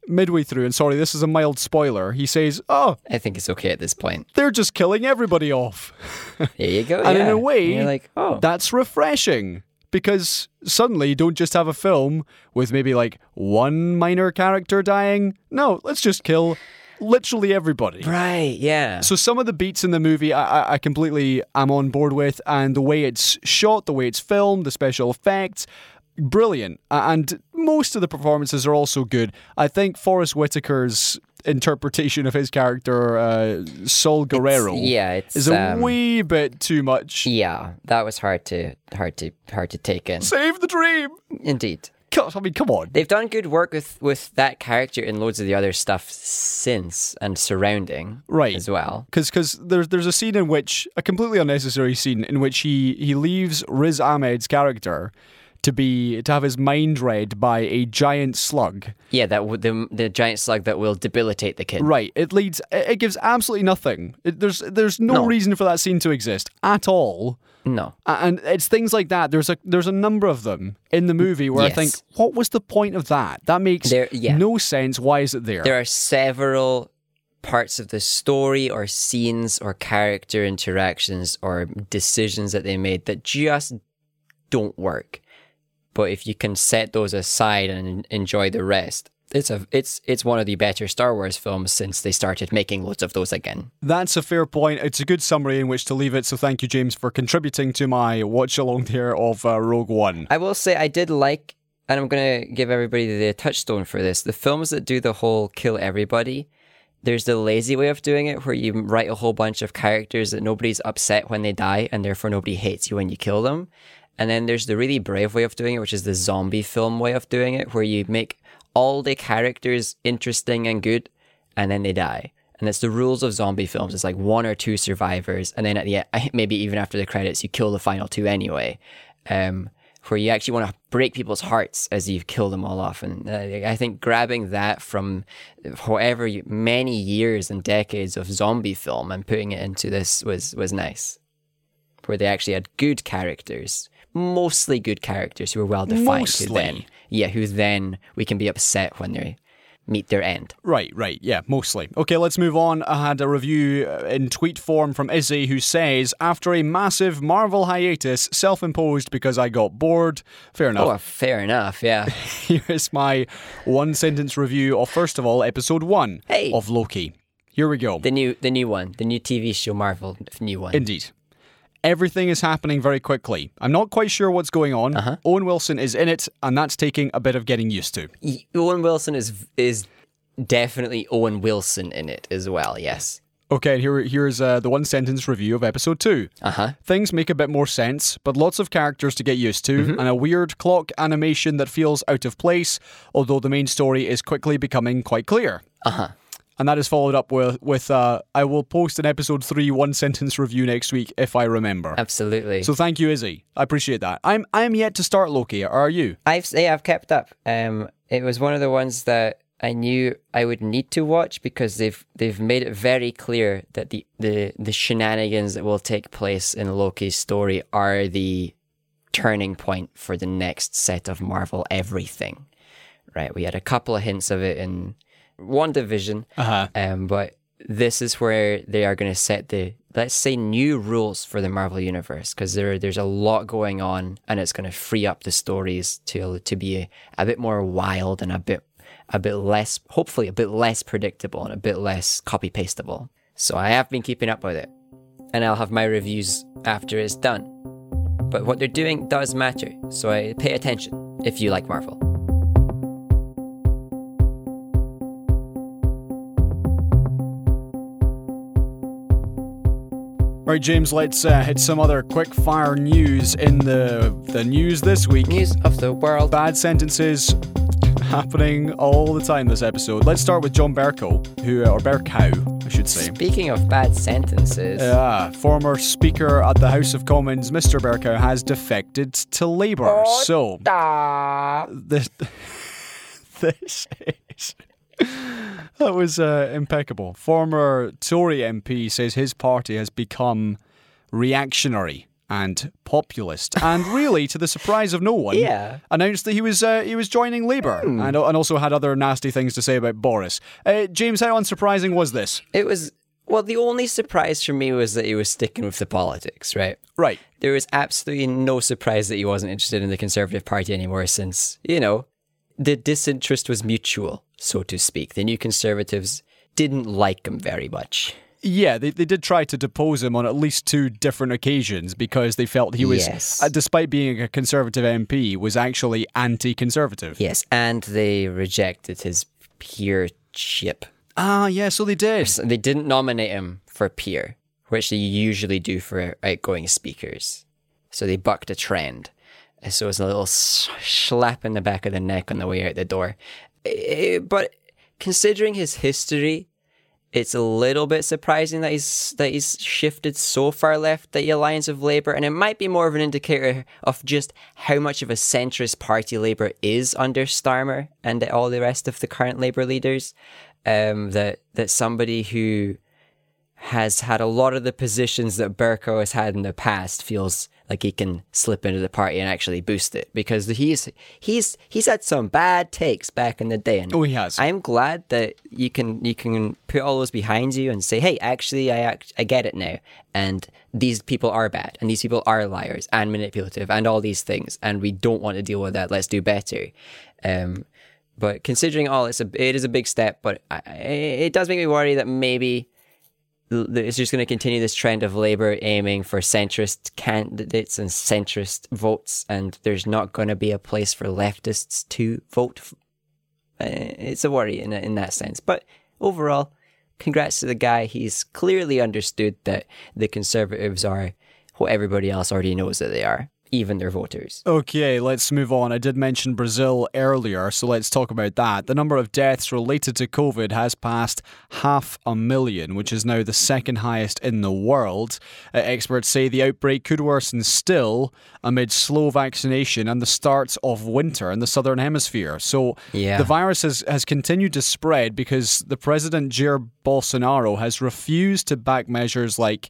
midway through and sorry this is a mild spoiler he says oh I think it's okay at this point. they're just killing everybody off There you go. and in yeah. a way, you're like, oh, that's refreshing because suddenly you don't just have a film with maybe like one minor character dying. No, let's just kill literally everybody. right, yeah. So some of the beats in the movie, I, I, I completely am on board with, and the way it's shot, the way it's filmed, the special effects, brilliant. And most of the performances are also good. I think Forest Whitaker's interpretation of his character, uh, Saw Gerrera, yeah, it's is a um, wee bit too much. yeah, that was hard to hard to hard to take in. Save the dream. Indeed. I mean, come on. They've done good work with, with that character and loads of the other stuff since and surrounding Right. as well. because because there's there's a scene in which a completely unnecessary scene in which he he leaves Riz Ahmed's character to be to have his mind read by a giant slug. Yeah, that w- the the giant slug that will debilitate the kid. Right. It leads. It it gives absolutely nothing. It, there's there's no, No. reason for that scene to exist at all. No. And it's things like that. There's a there's a number of them in the movie where I think, what was the point of that? That makes There- yeah. no sense. Why is it there? There are several parts of the story or scenes or character interactions or decisions that they made that just don't work. But if you can set those aside and enjoy the rest, it's a it's it's one of the better Star Wars films since they started making loads of those again. That's a fair point. It's a good summary in which to leave it. So thank you, James, for contributing to my watch along here of uh, Rogue One. I will say I did like, and I'm gonna give everybody the touchstone for this. The films that do the whole kill everybody, there's the lazy way of doing it, where you write a whole bunch of characters that nobody's upset when they die, and therefore nobody hates you when you kill them. And then there's the really brave way of doing it, which is the zombie film way of doing it, where you make all the characters interesting and good, and then they die. And it's the rules of zombie films. It's like one or two survivors, and then at the end, maybe even after the credits, you kill the final two anyway. Um, where you actually want to break people's hearts as you kill them all off. And uh, I think grabbing that from however you, many years and decades of zombie film and putting it into this was was nice. Where they actually had good characters, mostly good characters who are well defined. Who Mostly. then, yeah, who then we can be upset when they meet their end. Right, right, yeah, mostly. Okay, let's move on. I had a review uh, in tweet form from Izzy who says, after a massive Marvel hiatus, self imposed because I got bored. Fair enough. Oh, fair enough. Yeah. Here's my one sentence review of, first of all, episode one Hey. of Loki. Here we go. The new, the new one, the new TV show Marvel, new one. Indeed. Everything is happening very quickly. I'm not quite sure what's going on. Uh-huh. Owen Wilson is in it, and that's taking a bit of getting used to. Owen Wilson is is definitely Owen Wilson in it as well. Yes. Okay, here, here's uh, the one sentence review of episode two. Uh huh. Things make a bit more sense, but lots of characters to get used to, Mm-hmm. and a weird clock animation that feels out of place, although the main story is quickly becoming quite clear. Uh huh. And that is followed up with, with uh, I will post an episode three one sentence review next week if I remember. Absolutely. So thank you, Izzy. I appreciate that. I'm I'm yet to start Loki. Are you? I've yeah, I've kept up. Um, it was one of the ones that I knew I would need to watch because they've they've made it very clear that the the the shenanigans that will take place in Loki's story are the turning point for the next set of Marvel everything. Right, we had a couple of hints of it in WandaVision, Uh huh. um, but this is where they are going to set the let's say new rules for the Marvel universe because there there's a lot going on and it's going to free up the stories to to be a, a bit more wild and a bit a bit less hopefully a bit less predictable and a bit less copy pastable. So I have been keeping up with it, and I'll have my reviews after it's done. But what they're doing does matter, so I pay attention if you like Marvel. Right, James. Let's uh, hit some other quick fire news in the the news this week. News of the world. Bad sentences happening all the time this episode. Let's start with John Bercow, who or Bercow, I should say. Speaking of bad sentences, Yeah, former Speaker at the House of Commons, Mr. Bercow, has defected to Labour. So, da. this, this is. That was uh, impeccable. Former Tory MP says his party has become reactionary and populist, and really, to the surprise of no one, Yeah. announced that he was uh, he was joining Labour, and, and also had other nasty things to say about Boris. Uh, James, how unsurprising was this? It was well. The only surprise for me was that he was sticking with the politics. Right. Right. There was absolutely no surprise that he wasn't interested in the Conservative Party anymore, since you know the disinterest was mutual, so to speak. The New Conservatives didn't like him very much. Yeah, they, they did try to depose him on at least two different occasions because they felt he was, Yes. uh, despite being a Conservative MP, was actually anti-Conservative. Yes, and they rejected his peership. Ah, yeah, so they did. So they didn't nominate him for peer, which they usually do for outgoing speakers. So they bucked a trend. So it was a little slap in the back of the neck on the way out the door. Eh, but considering his history, it's a little bit surprising that he's that he's shifted so far left that the Alliance of Labour, and it might be more of an indicator of just how much of a centrist party Labour is under Starmer and all the rest of the current Labour leaders. Um, that that somebody who has had a lot of the positions that Bercow has had in the past feels like he can slip into the party and actually boost it because he's he's he's had some bad takes back in the day. And oh, he has. I'm glad that you can you can put all those behind you and say, hey, actually, I act, I get it now, and these people are bad, and these people are liars and manipulative, and all these things, and we don't want to deal with that. Let's do better. Um, but considering all, it's a it is a big step, but I, it does make me worry that maybe it's just going to continue this trend of Labour aiming for centrist candidates and centrist votes, and there's not going to be a place for leftists to vote. Uh, it's a worry in in that sense, but overall, congrats to the guy. He's clearly understood that the Conservatives are what everybody else already knows that they are even their voters. Okay, let's move on. I did mention Brazil earlier, so let's talk about that. The number of deaths related to COVID has passed half a million, which is now the second highest in the world. Uh, experts say the outbreak could worsen still amid slow vaccination and the start of winter in the southern hemisphere. So yeah. the virus has, has continued to spread because the president Jair Bolsonaro has refused to back measures like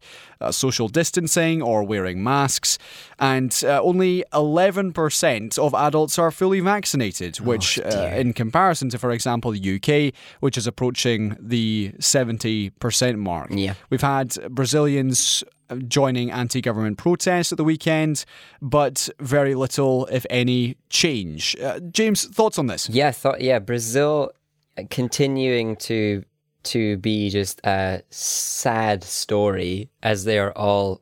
social distancing or wearing masks, and uh, only 11% of adults are fully vaccinated, oh, which, oh, uh, in comparison to, for example, the UK, which is approaching the 70% mark. Yeah. We've had Brazilians joining anti government protests at the weekend, but very little, if any, change. Uh, James, thoughts on this? Yeah, thought yeah, Brazil continuing to to be just a sad story as they are all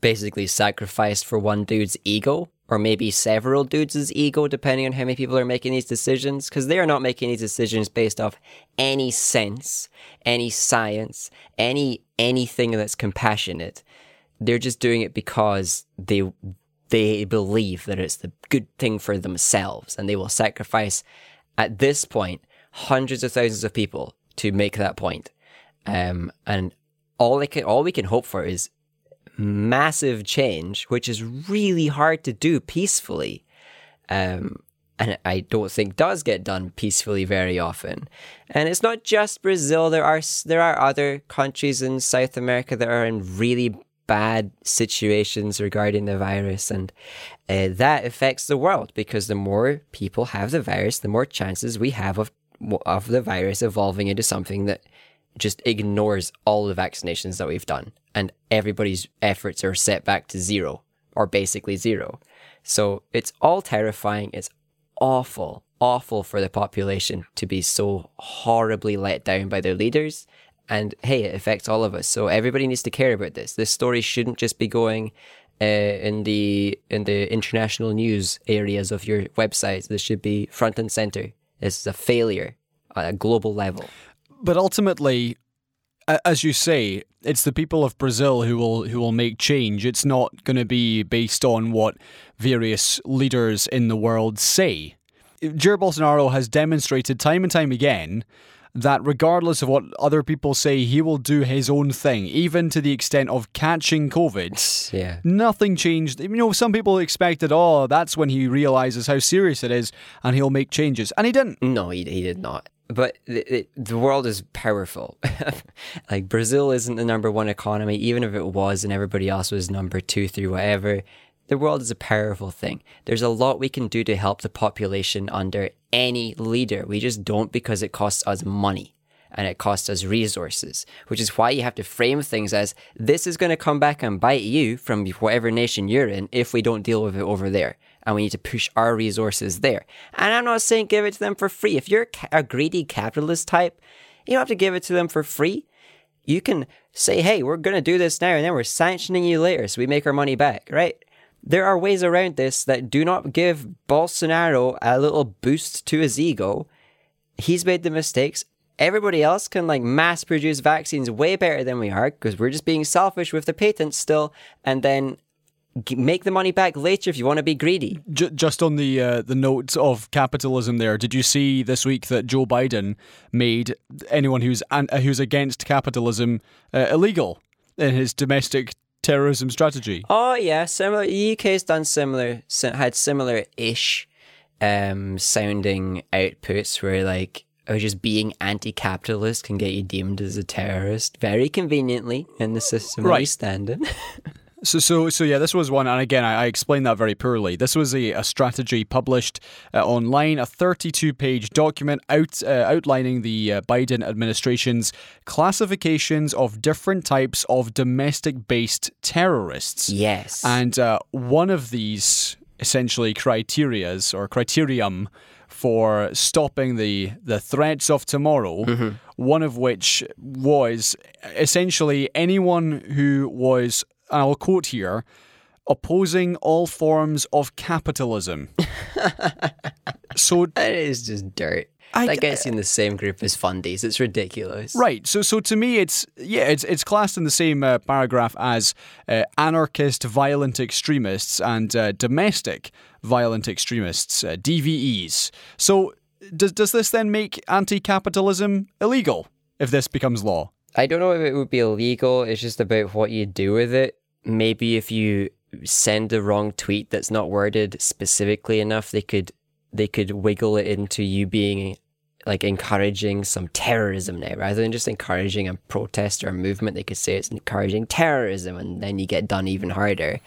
basically sacrificed for one dude's ego or maybe several dudes' ego, depending on how many people are making these decisions, because they are not making these decisions based off any sense, any science, any anything that's compassionate. They're just doing it because they they believe that it's the good thing for themselves, and they will sacrifice at this point hundreds of thousands of people to make that point. Um, and all I can, all we can hope for is massive change, which is really hard to do peacefully. Um, and I don't think does get done peacefully very often. And it's not just Brazil. There are there are other countries in South America that are in really bad situations regarding the virus, and uh, that affects the world because the more people have the virus, the more chances we have of of the virus evolving into something that just ignores all the vaccinations that we've done and everybody's efforts are set back to zero or basically zero. So it's all terrifying. It's awful, awful for the population to be so horribly let down by their leaders. And hey, it affects all of us. So everybody needs to care about this. This story shouldn't just be going uh, in the in the international news areas of your websites. This should be front and center. Is a failure at a global level. But ultimately, as you say, it's the people of Brazil who will who will make change. It's not going to be based on what various leaders in the world say. Jair Bolsonaro has demonstrated time and time again that regardless of what other people say, he will do his own thing, even to the extent of catching COVID. Yeah. Nothing changed. You know, some people expected, oh, that's when he realizes how serious it is and he'll make changes. And he didn't. No, he, he did not but the, the world is powerful. like Brazil isn't the number one economy, even if it was, and everybody else was number two, three, whatever. The world is a powerful thing. There's a lot we can do to help the population under any leader. We just don't because it costs us money and it costs us resources, which is why you have to frame things as this is going to come back and bite you from whatever nation you're in if we don't deal with it over there and we need to push our resources there. And I'm not saying give it to them for free. If you're a greedy capitalist type, you don't have to give it to them for free. You can say, hey, we're going to do this now, and then we're sanctioning you later so we make our money back, right? There are ways around this that do not give Bolsonaro a little boost to his ego. He's made the mistakes. everybody else can like mass produce vaccines way better than we are because we're just being selfish with the patents still, and then make the money back later if you want to be greedy. Just on the uh, the note of capitalism, there, did you see this week that Joe Biden made anyone who's an- who's against capitalism uh, illegal in his domestic terrorism strategy? Oh yeah, similar. The UK's done similar, had similar ish um, sounding outputs where like oh, just being anti-capitalist can get you deemed as a terrorist very conveniently in the system that we Right. stand in. So, so, so yeah, this was one, and again, I, I explained that very poorly. This was a, a strategy published uh, online, a 32-page document out uh, outlining the uh, Biden administration's classifications of different types of domestic-based terrorists. yes. And uh, one of these essentially criterias or criterium for stopping the the threats of tomorrow, one of which was essentially anyone who was, and I'll quote here, opposing all forms of capitalism. so That is just dirt. I- that gets in the same group as fundies. It's ridiculous. Right. So, so to me, it's yeah, it's it's classed in the same uh, paragraph as uh, anarchist, violent extremists and uh, domestic violent extremists, uh, DVEs. So, does does this then make anti-capitalism illegal if this becomes law? I don't know if it would be illegal. It's just about what you do with it. Maybe if you send the wrong tweet that's not worded specifically enough, they could they could wiggle it into you being like encouraging some terrorism now rather than just encouraging a protest or a movement they could say it's encouraging terrorism and then you get done even harder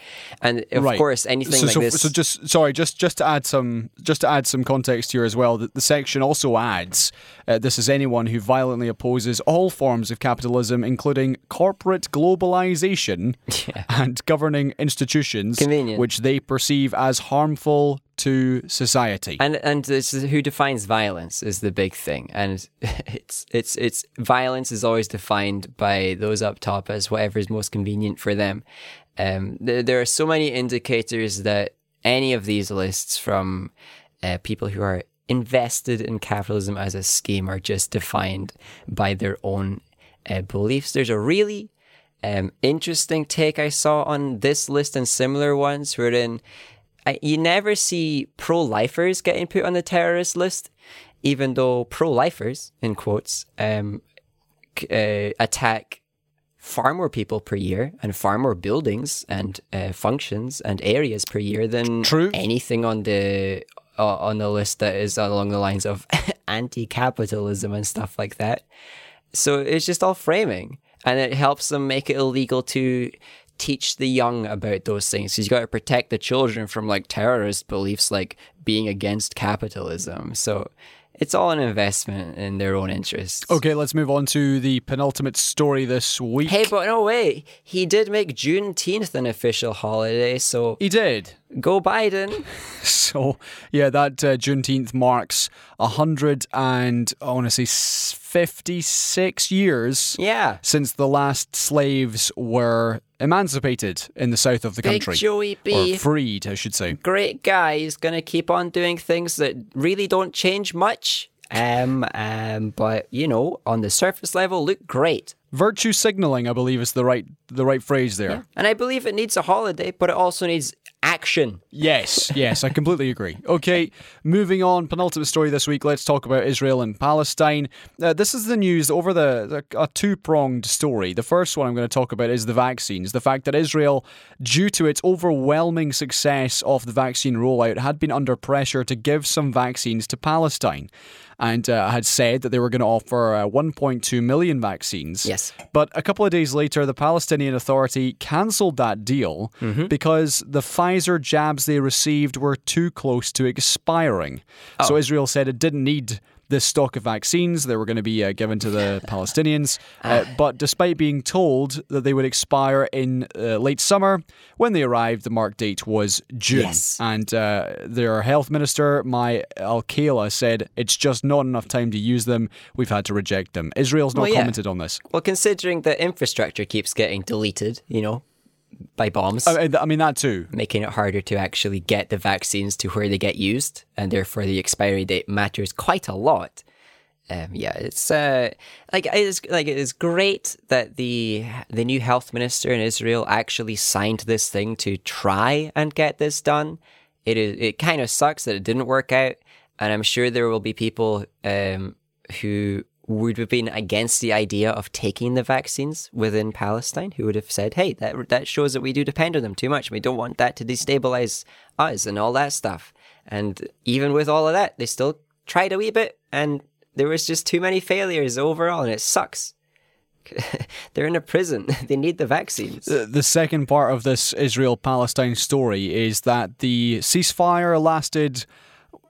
and of Right. course anything so, like so, this so just sorry, just just to add some just to add some context here as well. The, the section also adds uh, this is anyone who violently opposes all forms of capitalism, including corporate globalization Yeah. and governing institutions, Convenient. which they perceive as harmful to society. And and this is who defines violence is the big thing, and it's it's it's violence is always defined by those up top as whatever is most convenient for them. Um, there, there are so many indicators that any of these lists from uh, people who are invested in capitalism as a scheme are just defined by their own uh, beliefs. There's a really um, interesting take I saw on this list and similar ones, wherein I, you never see pro-lifers getting put on the terrorist list, even though pro-lifers, in quotes, um, uh, attack far more people per year and far more buildings and uh, functions and areas per year than True. anything on the uh, on the list that is along the lines of anti-capitalism and stuff like that. So it's just all framing, and it helps them make it illegal to teach the young about those things. Because you got to protect the children from like terrorist beliefs, like being against capitalism. So it's all an investment in their own interests. okay, let's move on to the penultimate story this week. Hey, but no way. He did make Juneteenth an official holiday, so he did. go Biden. So yeah, that uh, Juneteenth marks a hundred and I want to say fifty-six years Yeah. since the last slaves were emancipated in the south of the Big country, Joey or freed, I should say. great guy. He's gonna keep on doing things that really don't change much. Um, um, but you know, on the surface level, look great. Virtue signaling, I believe, is the right the right phrase there. And I believe it needs a holiday, but it also needs action. Yes, yes, I completely agree. Okay, moving on. Penultimate story this week. Let's talk about Israel and Palestine. Uh, this is the news over the, the a two pronged story. The first one I'm going to talk about is the vaccines. The fact that Israel, due to its overwhelming success of the vaccine rollout, had been under pressure to give some vaccines to Palestine. And uh, had said that they were going to offer uh, 1.2 million vaccines. Yes. But a couple of days later, the Palestinian Authority cancelled that deal because the Pfizer jabs they received were too close to expiring. So Israel said it didn't need this stock of vaccines that were going to be uh, given to the Palestinians. Uh, but despite being told that they would expire in uh, late summer, when they arrived, the mark date was June. Yes. And uh, their health minister, Mai Al Kaila, said it's just not enough time to use them. We've had to reject them. Israel's not Well, yeah. commented on this. Well, considering the infrastructure keeps getting deleted, you know, by bombs, I, I mean, that too. making it harder to actually get the vaccines to where they get used, and therefore the expiry date matters quite a lot. Um, yeah, it's uh, like it's like it's great that the the new health minister in Israel actually signed this thing to try and get this done. It is it kind of sucks that it didn't work out, and I'm sure there will be people um, who would have been against the idea of taking the vaccines within Palestine, who would have said, "Hey, that that shows that we do depend on them too much. We don't want that to destabilize us and all that stuff." And even with all of that, they still tried a wee bit, and there was just too many failures overall, and it sucks. They're in a prison. they need the vaccines. The, the second part of this Israel Palestine story is that the ceasefire lasted.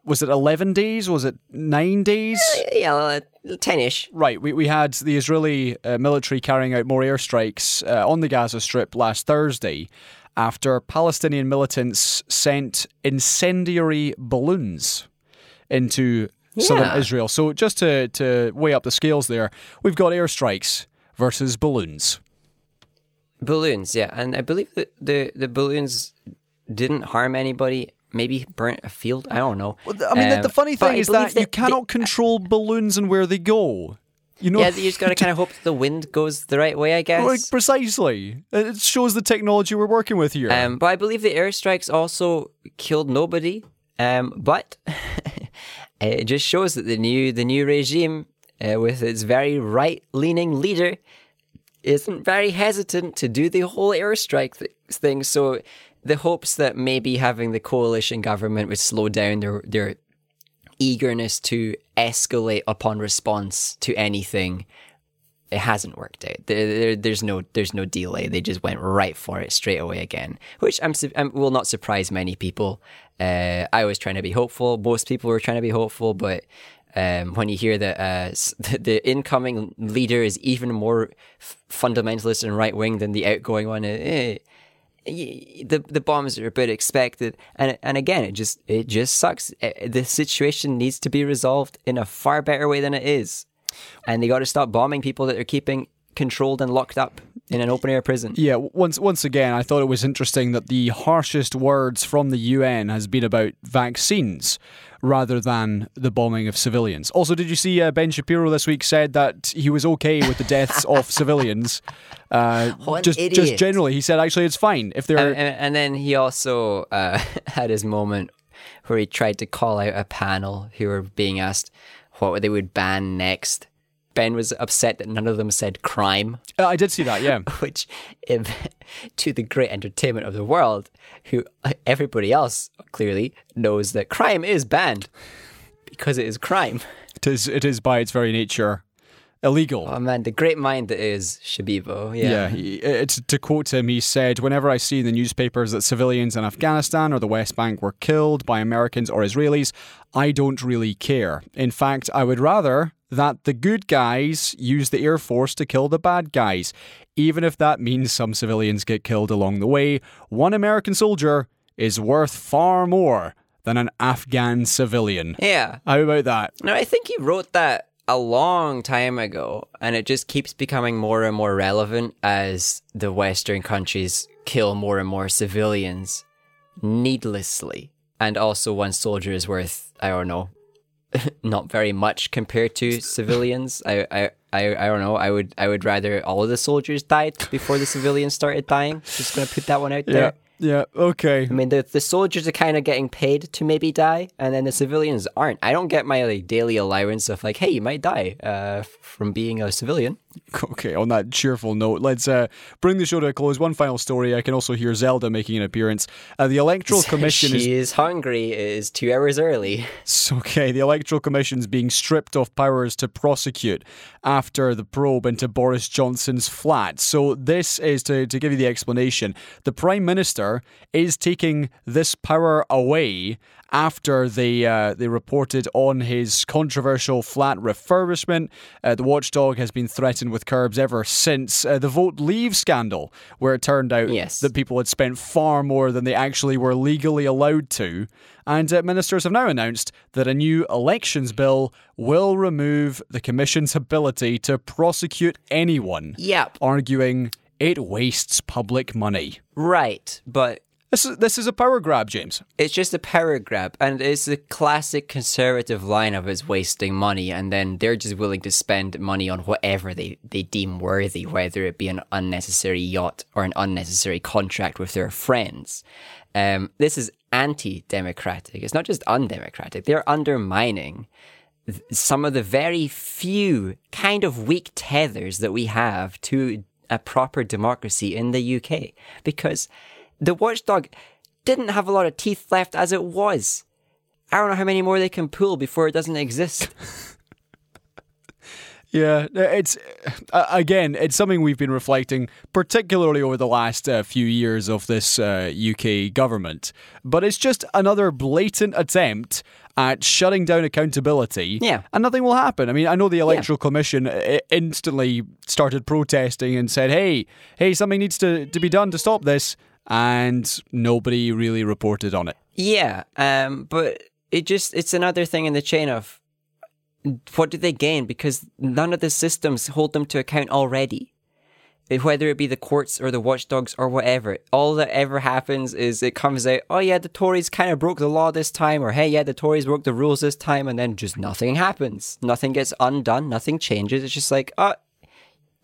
Was it 11 days? Was it nine days? Yeah, 10 ish. Right. We, we had the Israeli uh, military carrying out more airstrikes uh, on the Gaza Strip last Thursday after Palestinian militants sent incendiary balloons into southern Israel. So just to, to weigh up the scales there, we've got airstrikes versus balloons. Balloons, yeah. And I believe that the, the balloons didn't harm anybody. Maybe burnt a field. I don't know. I mean, the, Um, the funny thing is believe that you they- cannot control balloons and where they go. You know, Yeah, you just gotta kind of hope the wind goes the right way, I guess. like, precisely. It shows the technology we're working with here. Um, but I believe the airstrikes also killed nobody. Um, but it just shows that the new the new regime, uh, with its very right leaning leader, isn't very hesitant to do the whole airstrike th- thing. So the hopes that maybe having the coalition government would slow down their their eagerness to escalate upon response to anything it hasn't worked out. There, there, there's no there's no delay. They just went right for it straight away again, which I'm, I'm will not surprise many people. Uh, I was trying to be hopeful. Most people were trying to be hopeful, but um, when you hear that uh, the, incoming leader is even more f- fundamentalist and right wing than the outgoing one, eh, the the bombs are a bit expected, and and again, it just it just sucks. Eh, The situation needs to be resolved in a far better way than it is, and they got to stop bombing people that they're keeping controlled and locked up in an open air prison. Yeah, once once again, I thought it was interesting that the harshest words from the UN has been about vaccines rather than the bombing of civilians. Also, did you see uh, Ben Shapiro this week said that he was okay with the deaths of civilians? Uh, What an just just generally, he said actually it's fine if they're. And, and, and then he also uh, had his moment where he tried to call out a panel who were being asked what they would ban next. Ben was upset that none of them said crime. Uh, I did see that. Yeah. which, if, to the great entertainment of the world, who everybody else clearly knows that crime is banned because it is crime. It is, it is by its very nature illegal. Oh man, the great mind that is Shabibo. Yeah. Yeah, it's, to quote him, he said, Whenever I see in the newspapers that civilians in Afghanistan or the West Bank were killed by Americans or Israelis, I don't really care. In fact, I would rather that the good guys use the Air Force to kill the bad guys, even if that means some civilians get killed along the way. One American soldier is worth far more than an Afghan civilian. Yeah. How about that? No, I think he wrote that a long time ago, and it just keeps becoming more and more relevant as the Western countries kill more and more civilians needlessly. And also, one soldier is worth, I don't know, not very much compared to civilians. I, I, I, I don't know. I would, I would rather all of the soldiers died before the civilians started dying. Just gonna put that one out there. Yeah, Yeah. okay. I mean, the the soldiers are kind of getting paid to maybe die, and then the civilians aren't. I don't get my like daily allowance of like, hey, you might die uh, from being a civilian. Okay, on that cheerful note, let's uh, bring the show to a close. One final story. I can also hear Zelda making an appearance. Uh, the Electoral Commission is she is hungry. It is two hours early. It's okay. The Electoral Commission's being stripped of powers to prosecute after the probe into Boris Johnson's flat. So this is to, to give you the explanation. The Prime Minister is taking this power away after they uh, they reported on his controversial flat refurbishment. Uh, the watchdog has been threatened with curbs ever since uh, the vote leave scandal, where it turned out Yes. that people had spent far more than they actually were legally allowed to. And uh, ministers have now announced that a new elections bill will remove the Commission's ability to prosecute anyone, Yep. arguing it wastes public money. Right, but This is this is a power grab, James. It's just a power grab, and it's the classic conservative line of it's wasting money, and then they're just willing to spend money on whatever they, they deem worthy, whether it be an unnecessary yacht or an unnecessary contract with their friends. Um, this is anti-democratic. It's not just undemocratic. They're undermining some of the very few kind of weak tethers that we have to a proper democracy in the UK, because the watchdog didn't have a lot of teeth left as it was. I don't know how many more they can pull before it doesn't exist. Yeah, it's uh, again, it's something we've been reflecting, particularly over the last uh, few years of this uh, UK government. But it's just another blatant attempt at shutting down accountability. Yeah. and nothing will happen. I mean, I know the Electoral Commission uh, instantly started protesting and said, "Hey, hey, something needs to to be done to stop this," and nobody really reported on it. yeah, um, but it just it's another thing in the chain of what do they gain because none of the systems hold them to account already. Whether it be the courts or the watchdogs or whatever, all that ever happens is it comes out, oh yeah, the Tories kind of broke the law this time, or hey, yeah, the Tories broke the rules this time, and then just nothing happens. Nothing gets undone, nothing changes. It's just like, oh,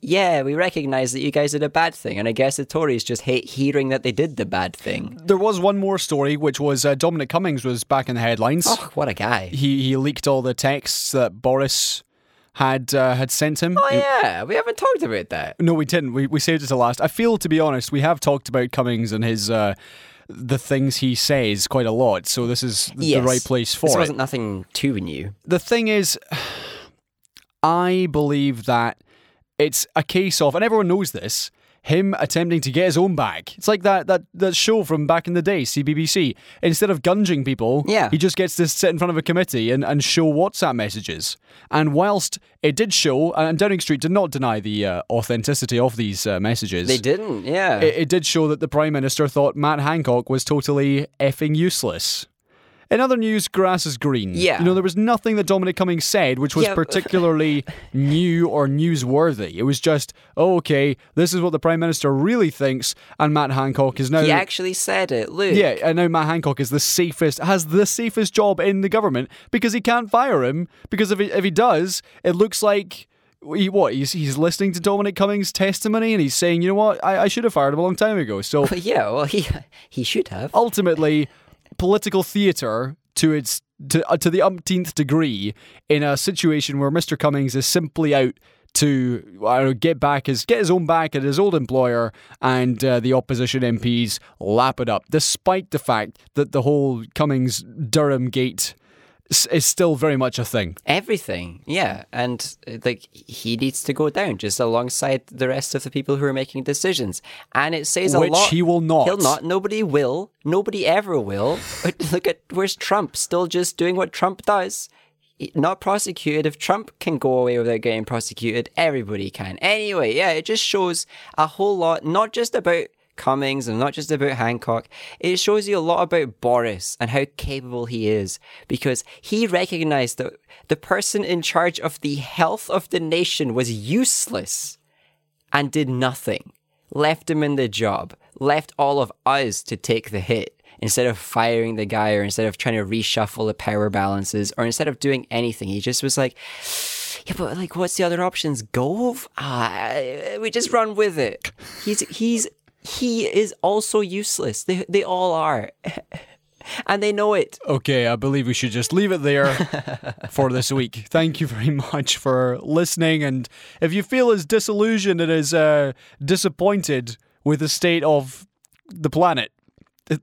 yeah, we recognize that you guys did a bad thing, and I guess the Tories just hate hearing that they did the bad thing. There was one more story, which was uh, Dominic Cummings was back in the headlines. Oh, what a guy! He he leaked all the texts that Boris had uh, had sent him. Oh yeah, we haven't talked about that. No, we didn't. We we saved it to last. I feel, to be honest, we have talked about Cummings and his. Uh, the things he says quite a lot, so this is the Yes. right place for This it. wasn't nothing too new. the thing is, I believe that it's a case of, and everyone knows this, him attempting to get his own back. It's like that that, that show from back in the day, CBBC. Instead of gunging people, Yeah. he just gets to sit in front of a committee and, and show WhatsApp messages. And whilst it did show, and Downing Street did not deny the uh, authenticity of these uh, messages, They didn't, yeah. it, it did show that the Prime Minister thought Matt Hancock was totally effing useless. In other news, grass is green. Yeah. You know, there was nothing that Dominic Cummings said which was Yeah. particularly new or newsworthy. It was just, oh, okay, this is what the Prime Minister really thinks, and Matt Hancock is now. he actually said it. Look. yeah, and now Matt Hancock is the safest, has the safest job in the government because he can't fire him. Because if he, if he does, it looks like he, what he's he's listening to Dominic Cummings' testimony and he's saying, you know what, I, I should have fired him a long time ago. So Yeah, well, he he should have. ultimately political theatre to its to, uh, to the umpteenth degree in a situation where Mr. Cummings is simply out to don't get back his get his own back at his old employer, and uh, the opposition MPs lap it up, despite the fact that the whole Cummings Durham gate is still very much a thing. Everything, yeah, and uh, like he needs to go down just alongside the rest of the people who are making decisions, and it says a Which lot. he will not. He'll not. Nobody will. Nobody ever will. But Look at where's Trump still just doing what Trump does. Not prosecuted. If Trump can go away without getting prosecuted, everybody can. Anyway, yeah, it just shows a whole lot, not just about Cummings and not just about Hancock. It shows you a lot about Boris and how capable he is because he recognized that the person in charge of the health of the nation was useless and did nothing. Left him in the job. Left all of us to take the hit instead of firing the guy or instead of trying to reshuffle the power balances or instead of doing anything. He just was like, yeah, but like, what's the other options? Gove? Ah, we just run with it. He's he's he is also useless. They they all are, and they know it. Okay, I believe we should just leave it there for this week. Thank you very much for listening. And if you feel as disillusioned and as uh, disappointed with the state of the planet,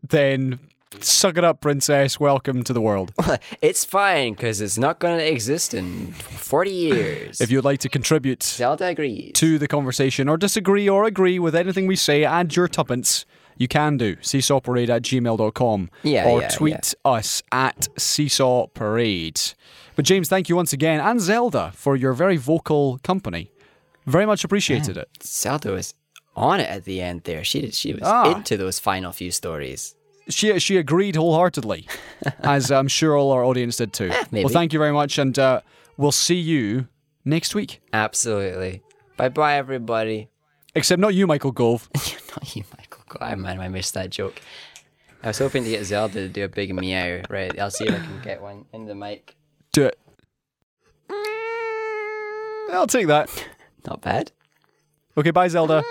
then suck it up, princess. Welcome to the world. It's fine because it's not going to exist in forty years. If you'd like to contribute Zelda agrees. to the conversation or disagree or agree with anything we say, add your tuppence. You can do seesawparade at gmail.com Yeah, or yeah, tweet us at seesaw parade. But James, thank you once again and Zelda for your very vocal company. Very much appreciated it. Zelda was on it at the end there. She she was Ah. into those final few stories. She she agreed wholeheartedly, as I'm sure all our audience did too. maybe. Well, thank you very much, and uh, we'll see you next week. Absolutely. Bye bye, everybody. Except not you, Michael Gove. Not you, Michael. God, man, I missed that joke. I was hoping to get Zelda to do a big meow. Right, I'll see if I can get one in the mic. Do it. I'll take that. Not bad. Okay, bye, Zelda.